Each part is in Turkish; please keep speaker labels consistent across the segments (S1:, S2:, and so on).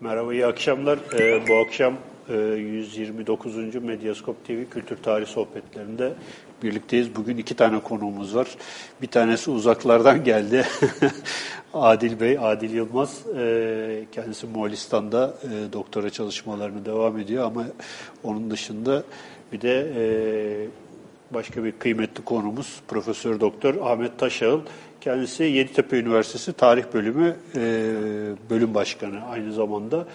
S1: Merhaba, iyi akşamlar. Ee, bu akşam e, 129. Medyaskop TV Kültür Tarih Sohbetlerinde birlikteyiz. Bugün iki tane konuğumuz var. Bir tanesi uzaklardan geldi. Adil Bey, Adil Yılmaz. Ee, kendisi Moğolistan'da e, doktora çalışmalarını devam ediyor ama onun dışında bir de e, başka bir kıymetli konumuz Profesör Doktor Ahmet Taşağıl. Kendisi Yeditepe Üniversitesi Tarih Bölümü e, bölüm başkanı aynı zamanda.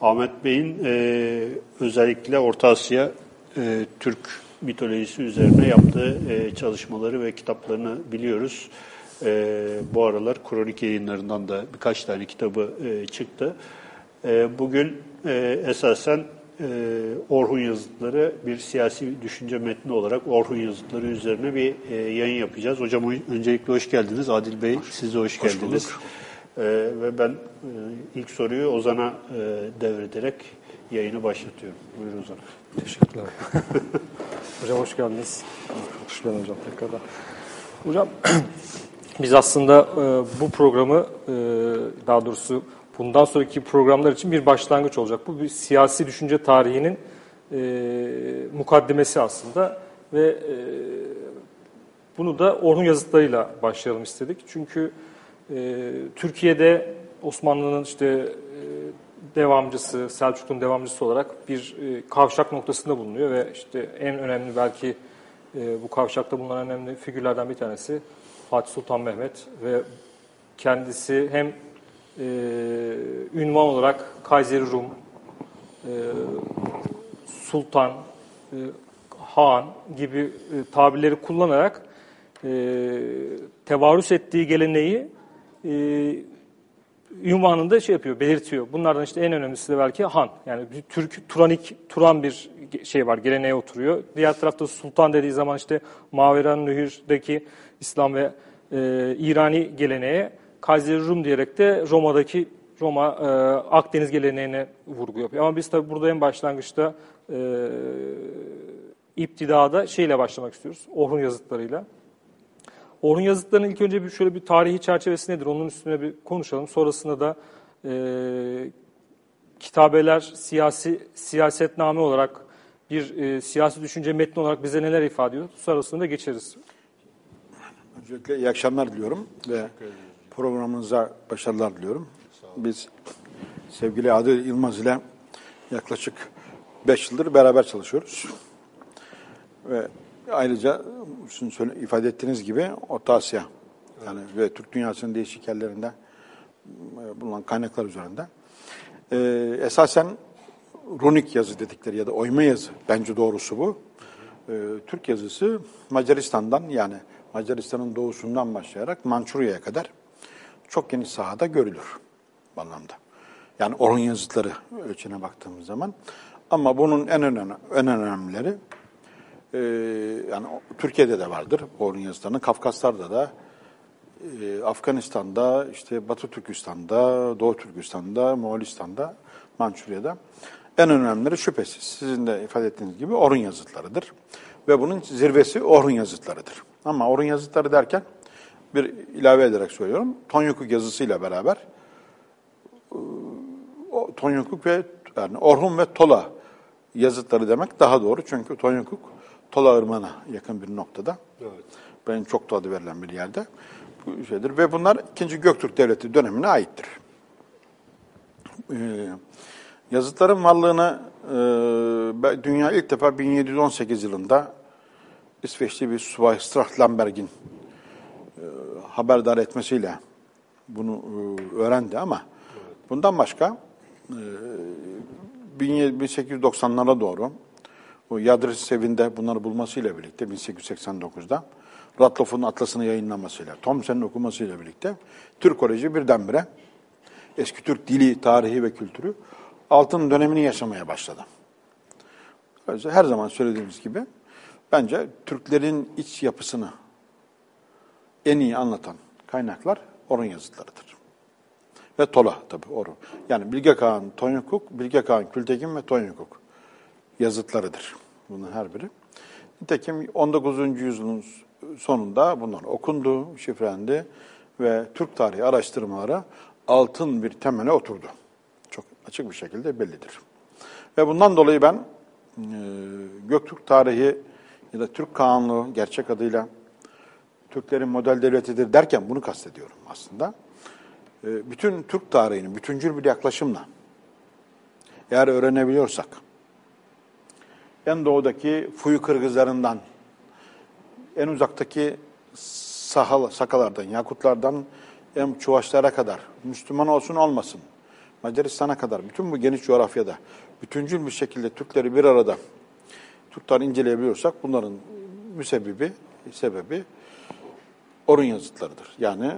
S1: Ahmet Bey'in e, özellikle Orta Asya e, Türk mitolojisi üzerine yaptığı e, çalışmaları ve kitaplarını biliyoruz. E, bu aralar kronik yayınlarından da birkaç tane kitabı e, çıktı. E, bugün e, esasen e, Orhun yazıtları bir siyasi düşünce metni olarak Orhun yazıtları üzerine bir e, yayın yapacağız. Hocam öncelikle hoş geldiniz. Adil Bey hoş, siz de hoş, hoş geldiniz. E, ve ben e, ilk soruyu Ozan'a e, devrederek yayını başlatıyorum. Buyurun Ozan.
S2: Teşekkürler. hocam hoş geldiniz. Hoş geldin hocam tekrardan. Hocam biz aslında e, bu programı e, daha doğrusu bundan sonraki programlar için bir başlangıç olacak. Bu bir siyasi düşünce tarihinin e, mukaddimesi aslında ve e, bunu da Orhun yazıtlarıyla başlayalım istedik. Çünkü e, Türkiye'de Osmanlı'nın işte e, devamcısı, Selçuklu'nun devamcısı olarak bir e, kavşak noktasında bulunuyor ve işte en önemli belki e, bu kavşakta bulunan önemli figürlerden bir tanesi Fatih Sultan Mehmet ve kendisi hem e, ünvan olarak Kayseri Rum, e, Sultan, e, Han gibi e, tabirleri kullanarak e, tevarüs ettiği geleneği e, ünvanında şey yapıyor, belirtiyor. Bunlardan işte en önemlisi de belki Han. Yani bir Türk, Turanik, Turan bir şey var, geleneğe oturuyor. Diğer tarafta Sultan dediği zaman işte Maveran Nehir'deki İslam ve e, İrani geleneğe Kayseri Rum diyerek de Roma'daki Roma e, Akdeniz geleneğine vurgu yapıyor. Ama biz tabii burada en başlangıçta e, iptidada şeyle başlamak istiyoruz. Orhun yazıtlarıyla. Orhun yazıtlarının ilk önce bir şöyle bir tarihi çerçevesi nedir? Onun üstüne bir konuşalım. Sonrasında da e, kitabeler siyasi siyasetname olarak bir e, siyasi düşünce metni olarak bize neler ifade ediyor? Sonrasında da geçeriz.
S3: Öncelikle iyi akşamlar diliyorum ve programınıza başarılar diliyorum. Biz sevgili Adil Yılmaz ile yaklaşık 5 yıldır beraber çalışıyoruz. Ve ayrıca sizin ifade ettiğiniz gibi Orta Asya yani ve Türk dünyasının değişik yerlerinde e, bulunan kaynaklar üzerinde. Ee, esasen runik yazı dedikleri ya da oyma yazı bence doğrusu bu. Ee, Türk yazısı Macaristan'dan yani Macaristan'ın doğusundan başlayarak Mançurya'ya kadar çok geniş sahada görülür bu anlamda. Yani Orhun yazıtları ölçüne baktığımız zaman. Ama bunun en önemli en önemlileri e, yani Türkiye'de de vardır Orhun yazıtlarının. Kafkaslar'da da e, Afganistan'da, işte Batı Türkistan'da, Doğu Türkistan'da, Moğolistan'da, Mançurya'da en önemlileri şüphesiz sizin de ifade ettiğiniz gibi Orhun yazıtlarıdır. Ve bunun zirvesi Orhun yazıtlarıdır. Ama Orhun yazıtları derken bir ilave ederek söylüyorum. Tonyukuk yazısıyla beraber o Tonyukuk ve yani Orhun ve Tola yazıtları demek daha doğru. Çünkü Tonyukuk Tola Irmağı'na yakın bir noktada. Evet. Benim çok da adı verilen bir yerde. Bu şeydir. Ve bunlar 2. Göktürk Devleti dönemine aittir. Ee, yazıtların varlığını e, dünya ilk defa 1718 yılında İsveçli bir subay Strahlamberg'in e, haberdar etmesiyle bunu e, öğrendi ama bundan başka e, 1890'lara doğru o Yadris Sevin'de bunları bulmasıyla birlikte 1889'da Ratlof'un atlasını yayınlamasıyla, Thomson'un okumasıyla birlikte Türkoloji birdenbire eski Türk dili, tarihi ve kültürü altın dönemini yaşamaya başladı. Her zaman söylediğimiz gibi bence Türklerin iç yapısını en iyi anlatan kaynaklar Orhun yazıtlarıdır. Ve Tola tabii Orhun. Yani Bilge Kağan, Tonyukuk, Bilge Kağan, Kültekin ve Tonyukuk yazıtlarıdır. Bunun her biri. Nitekim 19. yüzyılın sonunda bunlar okundu, şifrelendi ve Türk tarihi araştırmaları altın bir temele oturdu. Çok açık bir şekilde bellidir. Ve bundan dolayı ben e, Göktürk tarihi ya da Türk Kağanlığı gerçek adıyla Türklerin model devletidir derken bunu kastediyorum aslında. E, bütün Türk tarihini bütüncül bir yaklaşımla eğer öğrenebiliyorsak, en doğudaki Fuyu Kırgızlarından, en uzaktaki sahal, sakalardan, Yakutlardan, en Çuvaşlara kadar, Müslüman olsun olmasın, Macaristan'a kadar, bütün bu geniş coğrafyada bütüncül bir şekilde Türkleri bir arada Türkleri inceleyebiliyorsak bunların müsebbibi, sebebi Orun yazıtlarıdır. Yani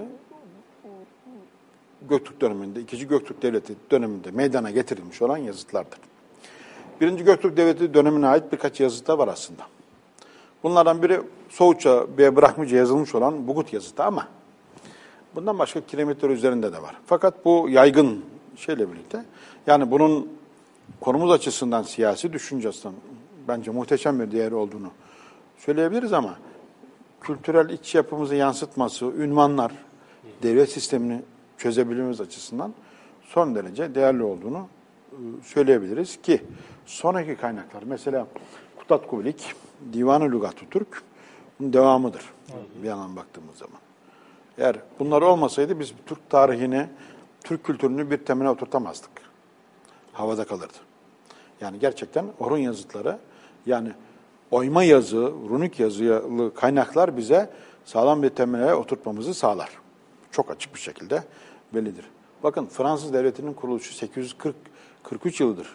S3: Göktürk döneminde, ikinci Göktürk Devleti döneminde meydana getirilmiş olan yazıtlardır. Birinci Göktürk Devleti dönemine ait birkaç yazıt da var aslında. Bunlardan biri Soğutça ve Bırakmıca yazılmış olan Bugut yazıtı ama bundan başka kilometre üzerinde de var. Fakat bu yaygın şeyle birlikte yani bunun konumuz açısından siyasi düşünce açısından bence muhteşem bir değeri olduğunu söyleyebiliriz ama kültürel iç yapımızı yansıtması, ünvanlar, devlet sistemini çözebilmemiz açısından son derece değerli olduğunu e, söyleyebiliriz ki sonraki kaynaklar mesela Kutat Kubilik, Divan-ı Lügat-ı Türk bunun devamıdır bir yandan baktığımız zaman. Eğer bunlar olmasaydı biz Türk tarihini, Türk kültürünü bir temele oturtamazdık. Havada kalırdı. Yani gerçekten Orhun yazıtları yani oyma yazı, runik yazılı kaynaklar bize sağlam bir temele oturtmamızı sağlar. Çok açık bir şekilde bellidir. Bakın Fransız devletinin kuruluşu 840 43 yıldır.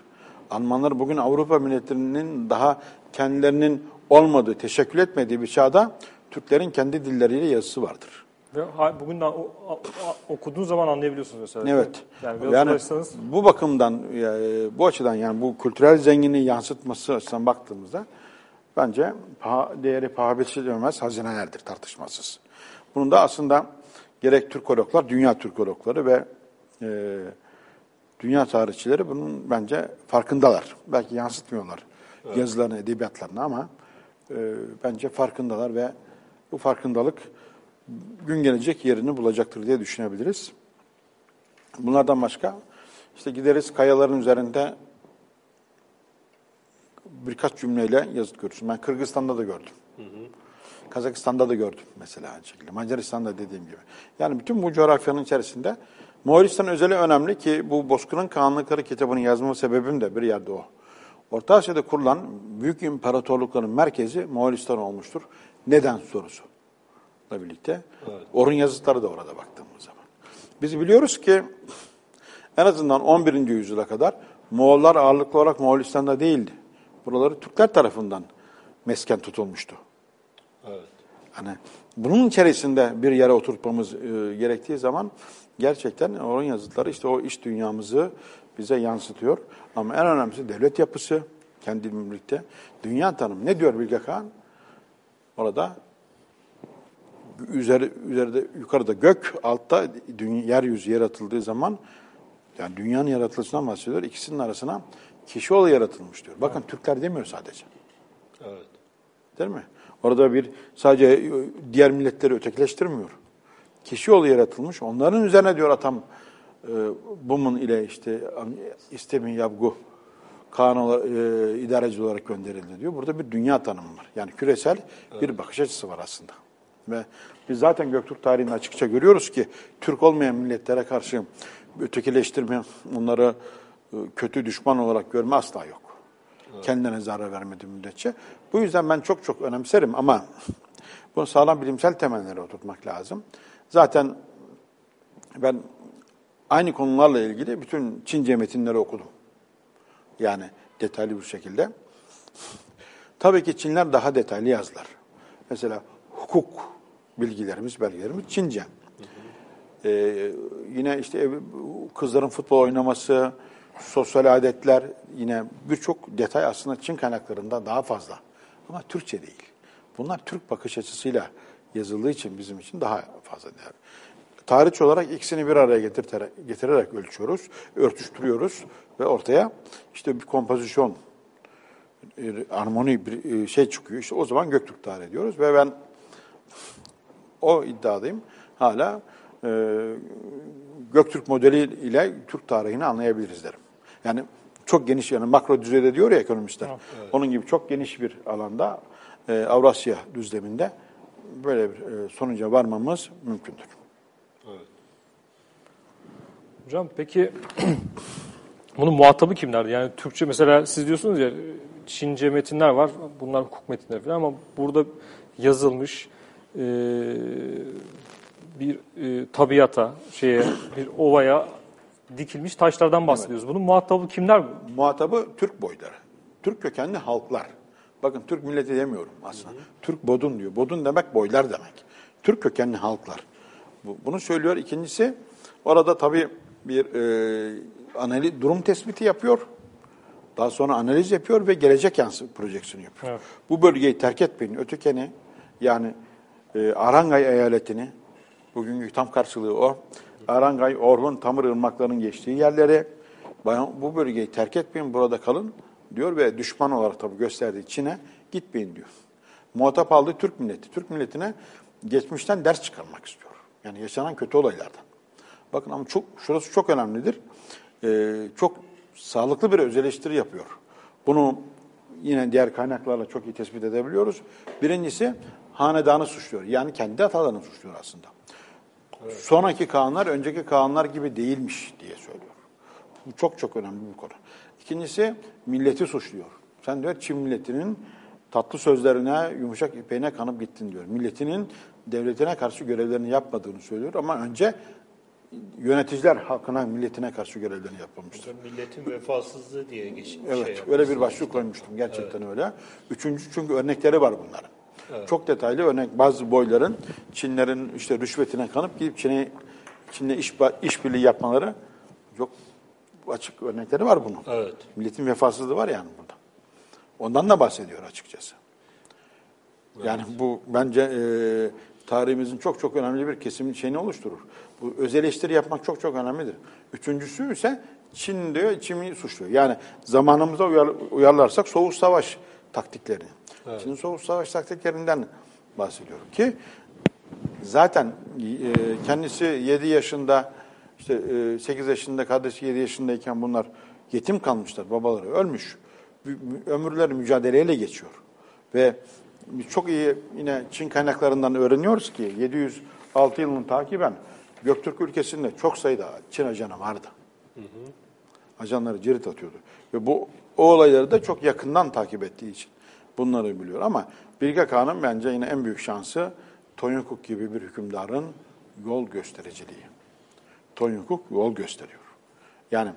S3: Almanlar bugün Avrupa milletlerinin daha kendilerinin olmadığı, teşekkül etmediği bir çağda Türklerin kendi dilleriyle yazısı vardır.
S2: Ve ha- bugün de o- o- o- okuduğun zaman anlayabiliyorsunuz mesela.
S3: Evet.
S2: Yani
S3: Yani
S2: uğraşsanız
S3: bu bakımdan, yani bu açıdan yani bu kültürel zenginliği yansıtması açısından baktığımızda bence paha, değeri paha biçilemez hazinelerdir tartışmasız. Bunun da aslında gerek Türkologlar, dünya Türkologları ve e, dünya tarihçileri bunun bence farkındalar. Belki yansıtmıyorlar yazılarını, edebiyatlarını ama e, bence farkındalar ve bu farkındalık gün gelecek yerini bulacaktır diye düşünebiliriz. Bunlardan başka işte gideriz kayaların üzerinde birkaç cümleyle yazıt görürsün. Ben Kırgızistan'da da gördüm. Kazakistan'da da gördüm mesela aynı şekilde. Macaristan'da dediğim gibi. Yani bütün bu coğrafyanın içerisinde Moğolistan özeli önemli ki bu Bozkır'ın Kanunları kitabını yazma sebebim de bir yerde o. Orta Asya'da kurulan büyük imparatorlukların merkezi Moğolistan olmuştur. Neden sorusu birlikte. Orun yazıtları da orada baktığımız zaman. Biz biliyoruz ki en azından 11. yüzyıla kadar Moğollar ağırlıklı olarak Moğolistan'da değildi. Buraları Türkler tarafından mesken tutulmuştu.
S1: Evet.
S3: Hani bunun içerisinde bir yere oturtmamız e, gerektiği zaman gerçekten Orhun yazıtları işte o iş dünyamızı bize yansıtıyor. Ama en önemlisi devlet yapısı, kendi birlikte. Dünya tanımı. Ne diyor Bilge Kağan? Orada üzeri, üzerinde yukarıda gök, altta dünya, yeryüzü yaratıldığı zaman yani dünyanın yaratılışından bahsediyor. İkisinin arasına kişi oğlu yaratılmış diyor. Bakın Türkler demiyor sadece.
S1: Evet.
S3: Değil mi? Orada bir sadece diğer milletleri ötekileştirmiyor. Kişi yolu yaratılmış. Onların üzerine diyor atam e, Bumun ile işte istemin yabgu ola- e, idareci olarak gönderildi diyor. Burada bir dünya tanımı var. Yani küresel bir bakış açısı var aslında. Ve biz zaten Göktürk tarihinde açıkça görüyoruz ki Türk olmayan milletlere karşı ötekileştirme, onları e, kötü düşman olarak görme asla yok. Kendine zarar vermediği müddetçe. Bu yüzden ben çok çok önemserim ama bunu sağlam bilimsel temellere oturtmak lazım. Zaten ben aynı konularla ilgili bütün Çince metinleri okudum. Yani detaylı bir şekilde. Tabii ki Çinler daha detaylı yazdılar. Mesela hukuk bilgilerimiz, belgelerimiz Çince. Ee, yine işte kızların futbol oynaması, sosyal adetler yine birçok detay aslında Çin kaynaklarında daha fazla. Ama Türkçe değil. Bunlar Türk bakış açısıyla yazıldığı için bizim için daha fazla değer. Tarihçi olarak ikisini bir araya getirterek, getirerek ölçüyoruz, örtüştürüyoruz ve ortaya işte bir kompozisyon, armoni bir e, şey çıkıyor. İşte o zaman Göktürk tarihi diyoruz ve ben o iddiadayım. Hala e, Göktürk modeli ile Türk tarihini anlayabiliriz derim. Yani çok geniş yani makro düzeyde diyor ya ekonomistler. Onun gibi çok geniş bir alanda e, Avrasya düzleminde böyle bir e, sonuca varmamız mümkündür.
S2: Hocam peki bunun muhatabı kimlerdi? Yani Türkçe mesela siz diyorsunuz ya Çince metinler var. Bunlar hukuk metinleri falan ama burada yazılmış e, bir e, tabiata, şeye, bir ovaya dikilmiş taşlardan bahsediyoruz. Bunun muhatabı kimler?
S3: Muhatabı Türk boyları. Türk kökenli halklar. Bakın Türk milleti demiyorum aslında. Türk bodun diyor. Bodun demek boylar demek. Türk kökenli halklar. Bu, bunu söylüyor. İkincisi orada tabii bir e, analiz, durum tespiti yapıyor. Daha sonra analiz yapıyor ve gelecek yansı projeksiyonu yapıyor.
S2: Evet.
S3: Bu bölgeyi terk etmeyin. Ötekeni yani e, Arangay eyaletini, bugünkü tam karşılığı o. Arangay, Orhun, Tamır ırmaklarının geçtiği yerleri, bayan- bu bölgeyi terk etmeyin, burada kalın diyor ve düşman olarak tabii gösterdiği Çin'e gitmeyin diyor. Muhatap aldığı Türk milleti. Türk milletine geçmişten ders çıkarmak istiyor. Yani yaşanan kötü olaylardan. Bakın ama çok şurası çok önemlidir. Ee, çok sağlıklı bir öz eleştiri yapıyor. Bunu yine diğer kaynaklarla çok iyi tespit edebiliyoruz. Birincisi hanedanı suçluyor. Yani kendi atalarını suçluyor aslında. Sonraki Kağanlar önceki Kağanlar gibi değilmiş diye söylüyor. Bu çok çok önemli bir konu. İkincisi milleti suçluyor. Sen diyor Çin milletinin tatlı sözlerine, yumuşak ipeğine kanıp gittin diyor. Milletinin devletine karşı görevlerini yapmadığını söylüyor ama önce yöneticiler halkına, milletine karşı görevlerini yapmamıştır.
S1: Milletin vefasızlığı diye geç,
S3: Evet,
S1: şey
S3: öyle bir başlık koymuştum. Gerçekten öyle. Üçüncü çünkü örnekleri var bunların. Çok detaylı örnek. Bazı boyların Çinlerin işte rüşvetine kanıp gidip Çin'e Çin'le iş işbirliği yapmaları çok açık örnekleri var bunun.
S1: Evet.
S3: Milletin vefasızlığı var yani burada. Ondan da bahsediyor açıkçası. Yani bu bence e, tarihimizin çok çok önemli bir kesimin şeyini oluşturur. Bu öz eleştiri yapmak çok çok önemlidir. Üçüncüsü ise Çin diyor, Çin'i suçluyor. Yani zamanımıza uyar, uyarlarsak soğuk savaş taktiklerini. Çin'in soğuk savaş taktiklerinden bahsediyorum ki zaten e, kendisi 7 yaşında işte e, 8 yaşında kardeşi 7 yaşındayken bunlar yetim kalmışlar. Babaları ölmüş. Mü- mü- Ömürleri mücadeleyle geçiyor. Ve çok iyi yine Çin kaynaklarından öğreniyoruz ki 706 yılını takiben Göktürk ülkesinde çok sayıda Çin ajanı vardı. Ajanları cirit atıyordu. Ve bu o olayları da çok yakından takip ettiği için bunları biliyor. Ama Bilge Kağan'ın bence yine en büyük şansı Tonyukuk gibi bir hükümdarın yol göstericiliği. Tonyukuk yol gösteriyor. Yani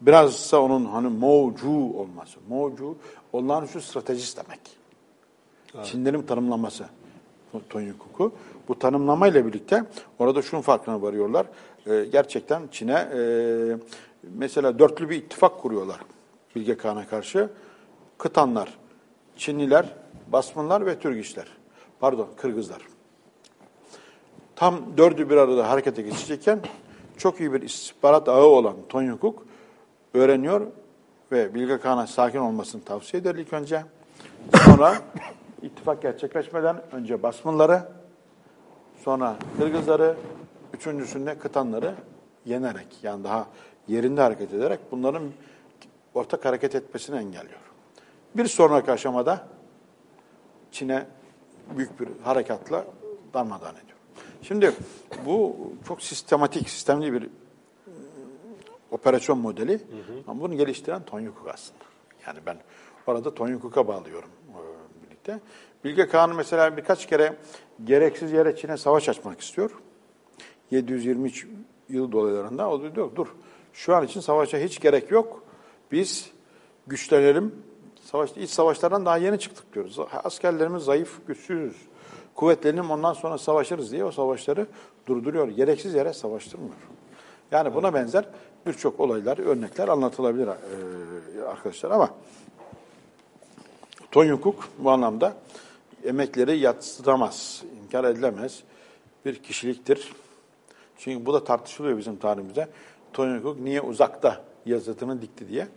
S3: birazsa onun hani Moğcu olması. Moğcu olağanüstü stratejist demek. Çinlerin tanımlaması Tonyukuk'u. Bu tanımlamayla birlikte orada şunun farkına varıyorlar. Ee, gerçekten Çin'e e, mesela dörtlü bir ittifak kuruyorlar Bilge Kağan'a karşı. Kıtanlar, Çinliler, Basmanlar ve Türgişler. Pardon, Kırgızlar. Tam dördü bir arada harekete geçecekken çok iyi bir istihbarat ağı olan Tonyukuk öğreniyor ve Bilge Kağan'a sakin olmasını tavsiye eder ilk önce. Sonra ittifak gerçekleşmeden önce Basmanları, sonra Kırgızları, üçüncüsünde Kıtanları yenerek yani daha yerinde hareket ederek bunların ortak hareket etmesini engelliyor. Bir sonraki aşamada Çin'e büyük bir harekatla darmadağın ediyor. Şimdi bu çok sistematik, sistemli bir e, operasyon modeli. Ama bunu geliştiren Tonyukuk aslında. Yani ben orada Tonyukuk'a bağlıyorum e, birlikte. Bilge Kağan mesela birkaç kere gereksiz yere Çin'e savaş açmak istiyor. 723 yıl dolaylarında o diyor dur şu an için savaşa hiç gerek yok. Biz güçlenelim. Savaş, iç savaşlardan daha yeni çıktık diyoruz. Askerlerimiz zayıf, güçsüzüz. Kuvvetlenelim ondan sonra savaşırız diye o savaşları durduruyor. Gereksiz yere savaştırmıyor. Yani buna benzer birçok olaylar, örnekler anlatılabilir e, arkadaşlar ama Tonyukuk bu anlamda emekleri yatsıtamaz, inkar edilemez bir kişiliktir. Çünkü bu da tartışılıyor bizim tarihimizde. Tonyukuk niye uzakta yazıtını dikti diye.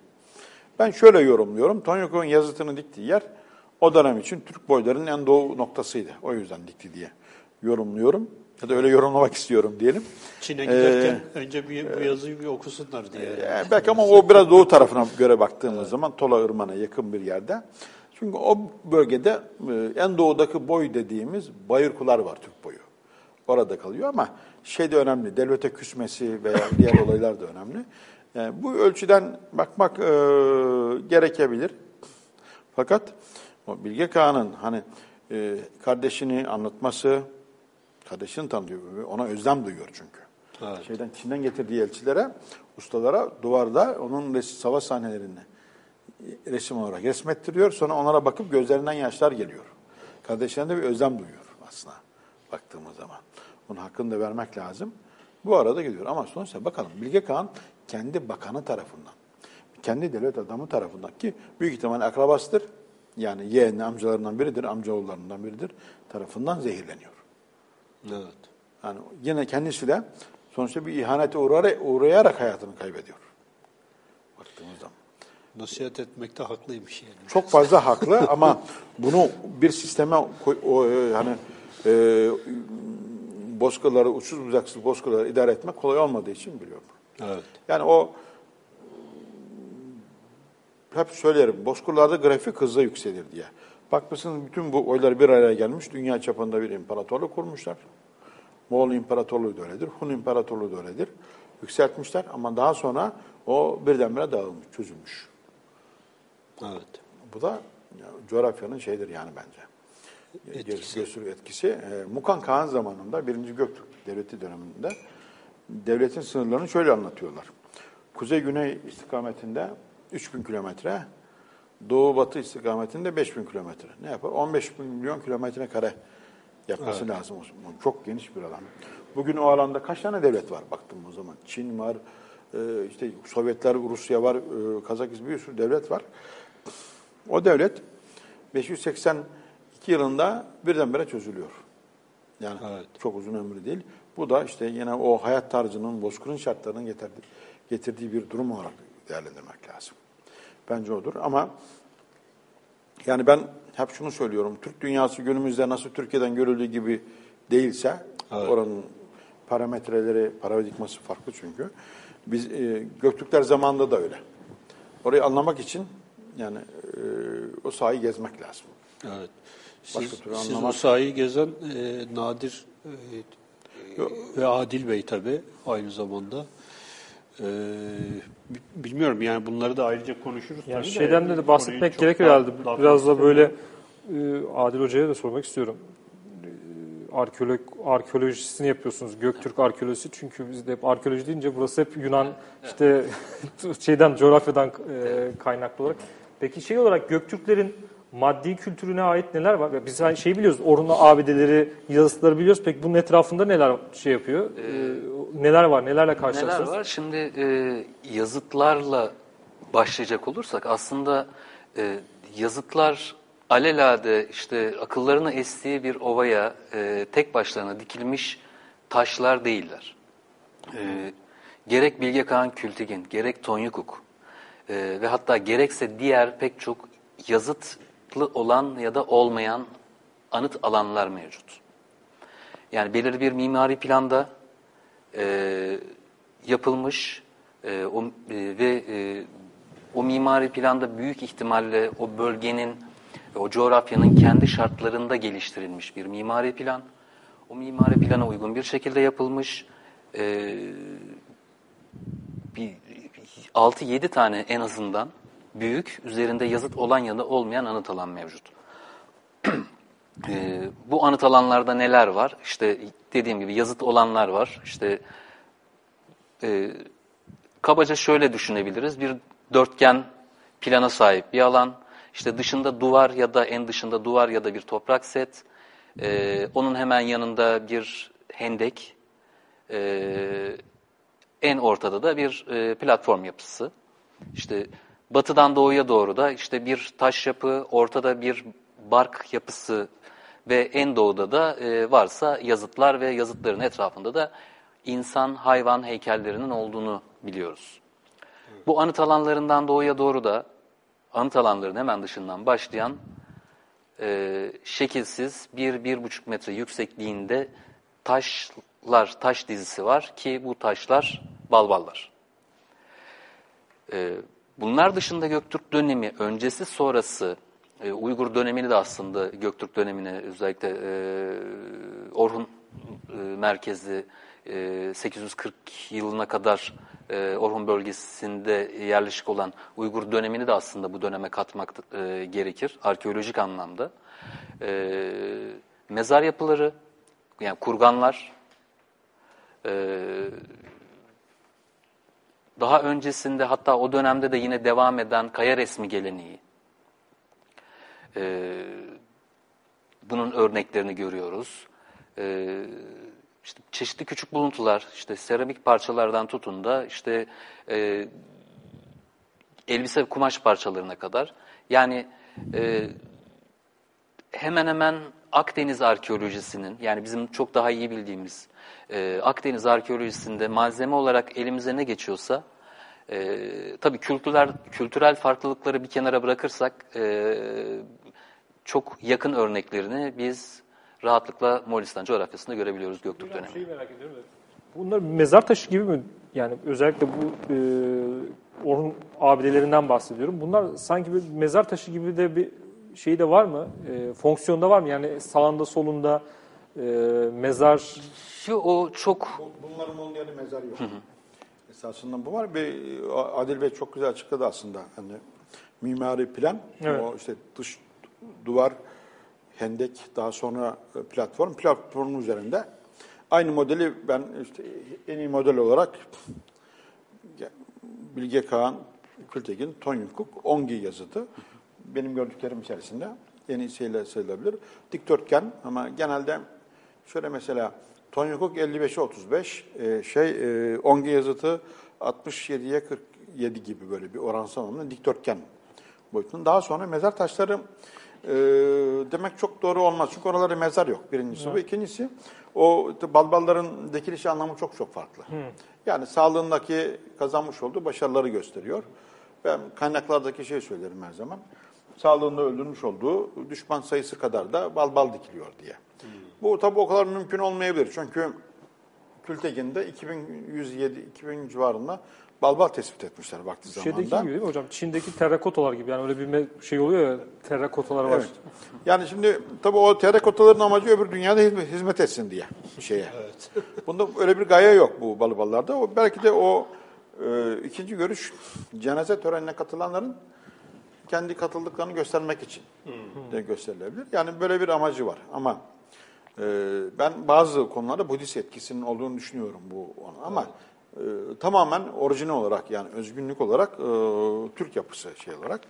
S3: Ben şöyle yorumluyorum. Tonyukuk'un yazıtını diktiği yer o dönem için Türk boylarının en doğu noktasıydı. O yüzden dikti diye yorumluyorum. Ya da öyle yorumlamak istiyorum diyelim.
S1: Çin'e
S3: Ee,
S1: giderken önce bir, bu yazıyı bir okusunlar diye.
S3: Ee, belki ama o biraz doğu tarafına göre baktığımız zaman Tola Irmağı'na yakın bir yerde. Çünkü o bölgede e, en doğudaki boy dediğimiz Bayırkular var Türk boyu. Orada kalıyor ama şey de önemli, devlete küsmesi veya diğer olaylar da önemli. Yani bu ölçüden bakmak e, gerekebilir. Fakat o Bilge Kağan'ın hani e, kardeşini anlatması, kardeşini tanıyor, ona özlem duyuyor çünkü.
S1: Evet.
S3: Şeyden Çin'den getirdiği elçilere, ustalara duvarda onun savaş sahnelerini e, resim olarak resmettiriyor. Sonra onlara bakıp gözlerinden yaşlar geliyor. Kardeşlerine bir özlem duyuyor aslında baktığımız zaman. Bunun hakkını da vermek lazım. Bu arada gidiyor. Ama sonuçta bakalım Bilge Kağan kendi bakanı tarafından, kendi devlet adamı tarafından ki büyük ihtimal akrabasıdır. Yani yeğeni amcalarından biridir, amcaoğullarından biridir tarafından zehirleniyor.
S1: Evet.
S3: Yani yine kendisi de sonuçta bir ihanete uğrayarak, uğrayarak hayatını kaybediyor. Baktığımız zaman.
S1: Nasihat etmekte haklıymış yani.
S3: Çok fazla haklı ama bunu bir sisteme koy, o, e, hani e, bozkırları, uçsuz bucaksız bozkırları idare etmek kolay olmadığı için biliyorum.
S1: Evet.
S3: Yani o hep söylerim, bozkırlarda grafik hızla yükselir diye. Bakmışsınız bütün bu oylar bir araya gelmiş, dünya çapında bir imparatorluk kurmuşlar. Moğol İmparatorluğu da öyledir, Hun İmparatorluğu da öyledir. Yükseltmişler ama daha sonra o birdenbire dağılmış, çözülmüş.
S1: Evet.
S3: Bu da ya, coğrafyanın şeydir yani bence.
S1: Etkisi.
S3: Gösteriyor etkisi. E, Mukan Kağan zamanında, 1. Göktürk Devleti döneminde devletin sınırlarını şöyle anlatıyorlar. Kuzey-güney istikametinde 3000 kilometre, doğu-batı istikametinde 5000 kilometre. Ne yapar? 15 bin milyon kilometre kare yapması lazım. O Çok geniş bir alan. Bugün o alanda kaç tane devlet var baktım o zaman? Çin var, e, işte Sovyetler, Rusya var, e, Kazakistan bir sürü devlet var. O devlet 582 yılında birdenbire çözülüyor. Yani
S1: Evet.
S3: çok uzun ömrü değil. Bu da işte yine o hayat tarzının, bozkırın şartlarının getirdiği, getirdiği bir durum olarak değerlendirmek lazım. Bence odur ama yani ben hep şunu söylüyorum. Türk dünyası günümüzde nasıl Türkiye'den görüldüğü gibi değilse
S1: Evet.
S3: oranın parametreleri, paradigması farklı çünkü. Biz e, Göktürkler zamanında da öyle. Orayı anlamak için yani e, o sahayı gezmek lazım.
S1: Evet. Siz, siz
S3: anlamak-
S1: o sahayı gezen e, Nadir e, ve Adil Bey tabii aynı zamanda. E, bi- bilmiyorum yani bunları da ayrıca konuşuruz.
S2: Yani
S1: tabii
S2: şeyden de,
S1: Konuyu
S2: bahsetmek
S1: daha-
S2: herhalde. Biraz da böyle e, Adil Hoca'ya da sormak istiyorum. E, Arkeolog, arkeolojisini yapıyorsunuz. Göktürk arkeolojisi. Çünkü biz de hep arkeoloji deyince burası hep Yunan işte şeyden coğrafyadan e, kaynaklı olarak. Peki şey olarak Göktürklerin maddi kültürüne ait neler var? Biz hani şey biliyoruz. Orhun abideleri, yazıtları biliyoruz. Peki bunun etrafında neler şey yapıyor? E, neler var? Nelerle
S4: Neler
S2: karşılaşıyoruz?
S4: var? Şimdi e, yazıtlarla başlayacak olursak aslında e, yazıtlar alelade işte akıllarını estiği bir ovaya e, tek başlarına dikilmiş taşlar değiller. E, gerek Bilge Kağan Kültigin, gerek Tonyukuk e, ve hatta gerekse diğer pek çok yazıtlı olan ya da olmayan anıt alanlar mevcut. Yani belirli bir mimari planda e, yapılmış e, o, e, ve e, o mimari planda büyük ihtimalle o bölgenin, o coğrafyanın kendi şartlarında geliştirilmiş bir mimari plan. O mimari plana uygun bir şekilde yapılmış. E, bir 6-7 tane en azından büyük, üzerinde yazıt olan ya da olmayan anıt alan mevcut. Ee, bu anıt alanlarda neler var? İşte dediğim gibi yazıt olanlar var. İşte e, kabaca şöyle düşünebiliriz. Bir dörtgen plana sahip bir alan. İşte dışında duvar ya da en dışında duvar ya da bir toprak set. Ee, onun hemen yanında bir hendek. Ee, en ortada da bir e, platform yapısı. İşte batıdan doğuya doğru da işte bir taş yapı, ortada bir bark yapısı ve en doğuda da e, varsa yazıtlar ve yazıtların etrafında da insan, hayvan heykellerinin olduğunu biliyoruz. Bu anıt alanlarından doğuya doğru da anıt alanların hemen dışından başlayan e, şekilsiz bir, bir buçuk metre yüksekliğinde taşlar, taş dizisi var ki bu taşlar balballar. E, bunlar dışında Göktürk dönemi öncesi sonrası e, Uygur dönemini de aslında Göktürk dönemine özellikle e, Orhun e, merkezli e, 840 yılına kadar e, Orhun bölgesinde yerleşik olan Uygur dönemini de aslında bu döneme katmak e, gerekir arkeolojik anlamda. E, mezar yapıları, yani kurganlar, e, daha öncesinde hatta o dönemde de yine devam eden kaya resmi geleneği, e, bunun örneklerini görüyoruz. E, işte çeşitli küçük buluntular, işte seramik parçalardan tutun da işte e, elbise kumaş parçalarına kadar. Yani e, hemen hemen Akdeniz arkeolojisinin, yani bizim çok daha iyi bildiğimiz e, Akdeniz arkeolojisinde malzeme olarak elimize ne geçiyorsa, e, tabii kültürel, kültürel farklılıkları bir kenara bırakırsak, e, çok yakın örneklerini biz rahatlıkla Moğolistan coğrafyasında görebiliyoruz Göktürk dönemi.
S2: şeyi merak ediyorum. da, Bunlar mezar taşı gibi mi? Yani özellikle bu e, Orhun abidelerinden bahsediyorum. Bunlar sanki bir mezar taşı gibi de bir şey de var mı? E, fonksiyonda var mı? Yani sağında solunda e, mezar
S4: Şu o çok
S3: Bunların olduğu yerde mezar yok. Esasında bu var. Bir, Adil Bey çok güzel açıkladı aslında. Hani mimari plan,
S2: Evet.
S3: o işte dış duvar, hendek, daha sonra e, platform. Platformun üzerinde aynı modeli ben işte en iyi model olarak Bilge Kağan, Kültekin, Tony Cook, Ongi yazıtı. Benim gördüklerim içerisinde en iyisiyle sayılabilir. Dikdörtgen ama genelde şöyle mesela Tony Cook 55'e 35, e, şey e, Ongi yazıtı 67'ye 47 gibi böyle bir oransal anlamda dikdörtgen boyutunda. Daha sonra mezar taşları e, demek çok doğru olmaz. Çünkü oralarda mezar yok birincisi. Bu ikincisi o balbalların dikilişi anlamı çok çok farklı. Yani sağlığındaki kazanmış olduğu başarıları gösteriyor. Ben kaynaklardaki şey söylerim her zaman. Sağlığında öldürmüş olduğu düşman sayısı kadar da balbal dikiliyor diye. Bu tabii o kadar mümkün olmayabilir. Çünkü Kültekin'de 2107 2000 civarında balbal tespit etmişler vakti
S2: şeydeki
S3: zamanında.
S2: gibi değil mi hocam? Çin'deki terrakotalar gibi. Yani öyle bir şey oluyor ya terrakotalar var.
S3: Evet. Yani şimdi tabii o terrakotaların amacı öbür dünyada hizmet, etsin diye şeye. Bunda öyle bir gaye yok bu balıballarda. O belki de o e, ikinci görüş cenaze törenine katılanların kendi katıldıklarını göstermek için de gösterilebilir. Yani böyle bir amacı var ama ben bazı konularda Budist etkisinin olduğunu düşünüyorum bu ama e, tamamen orijinal olarak yani özgünlük olarak e, Türk yapısı şey olarak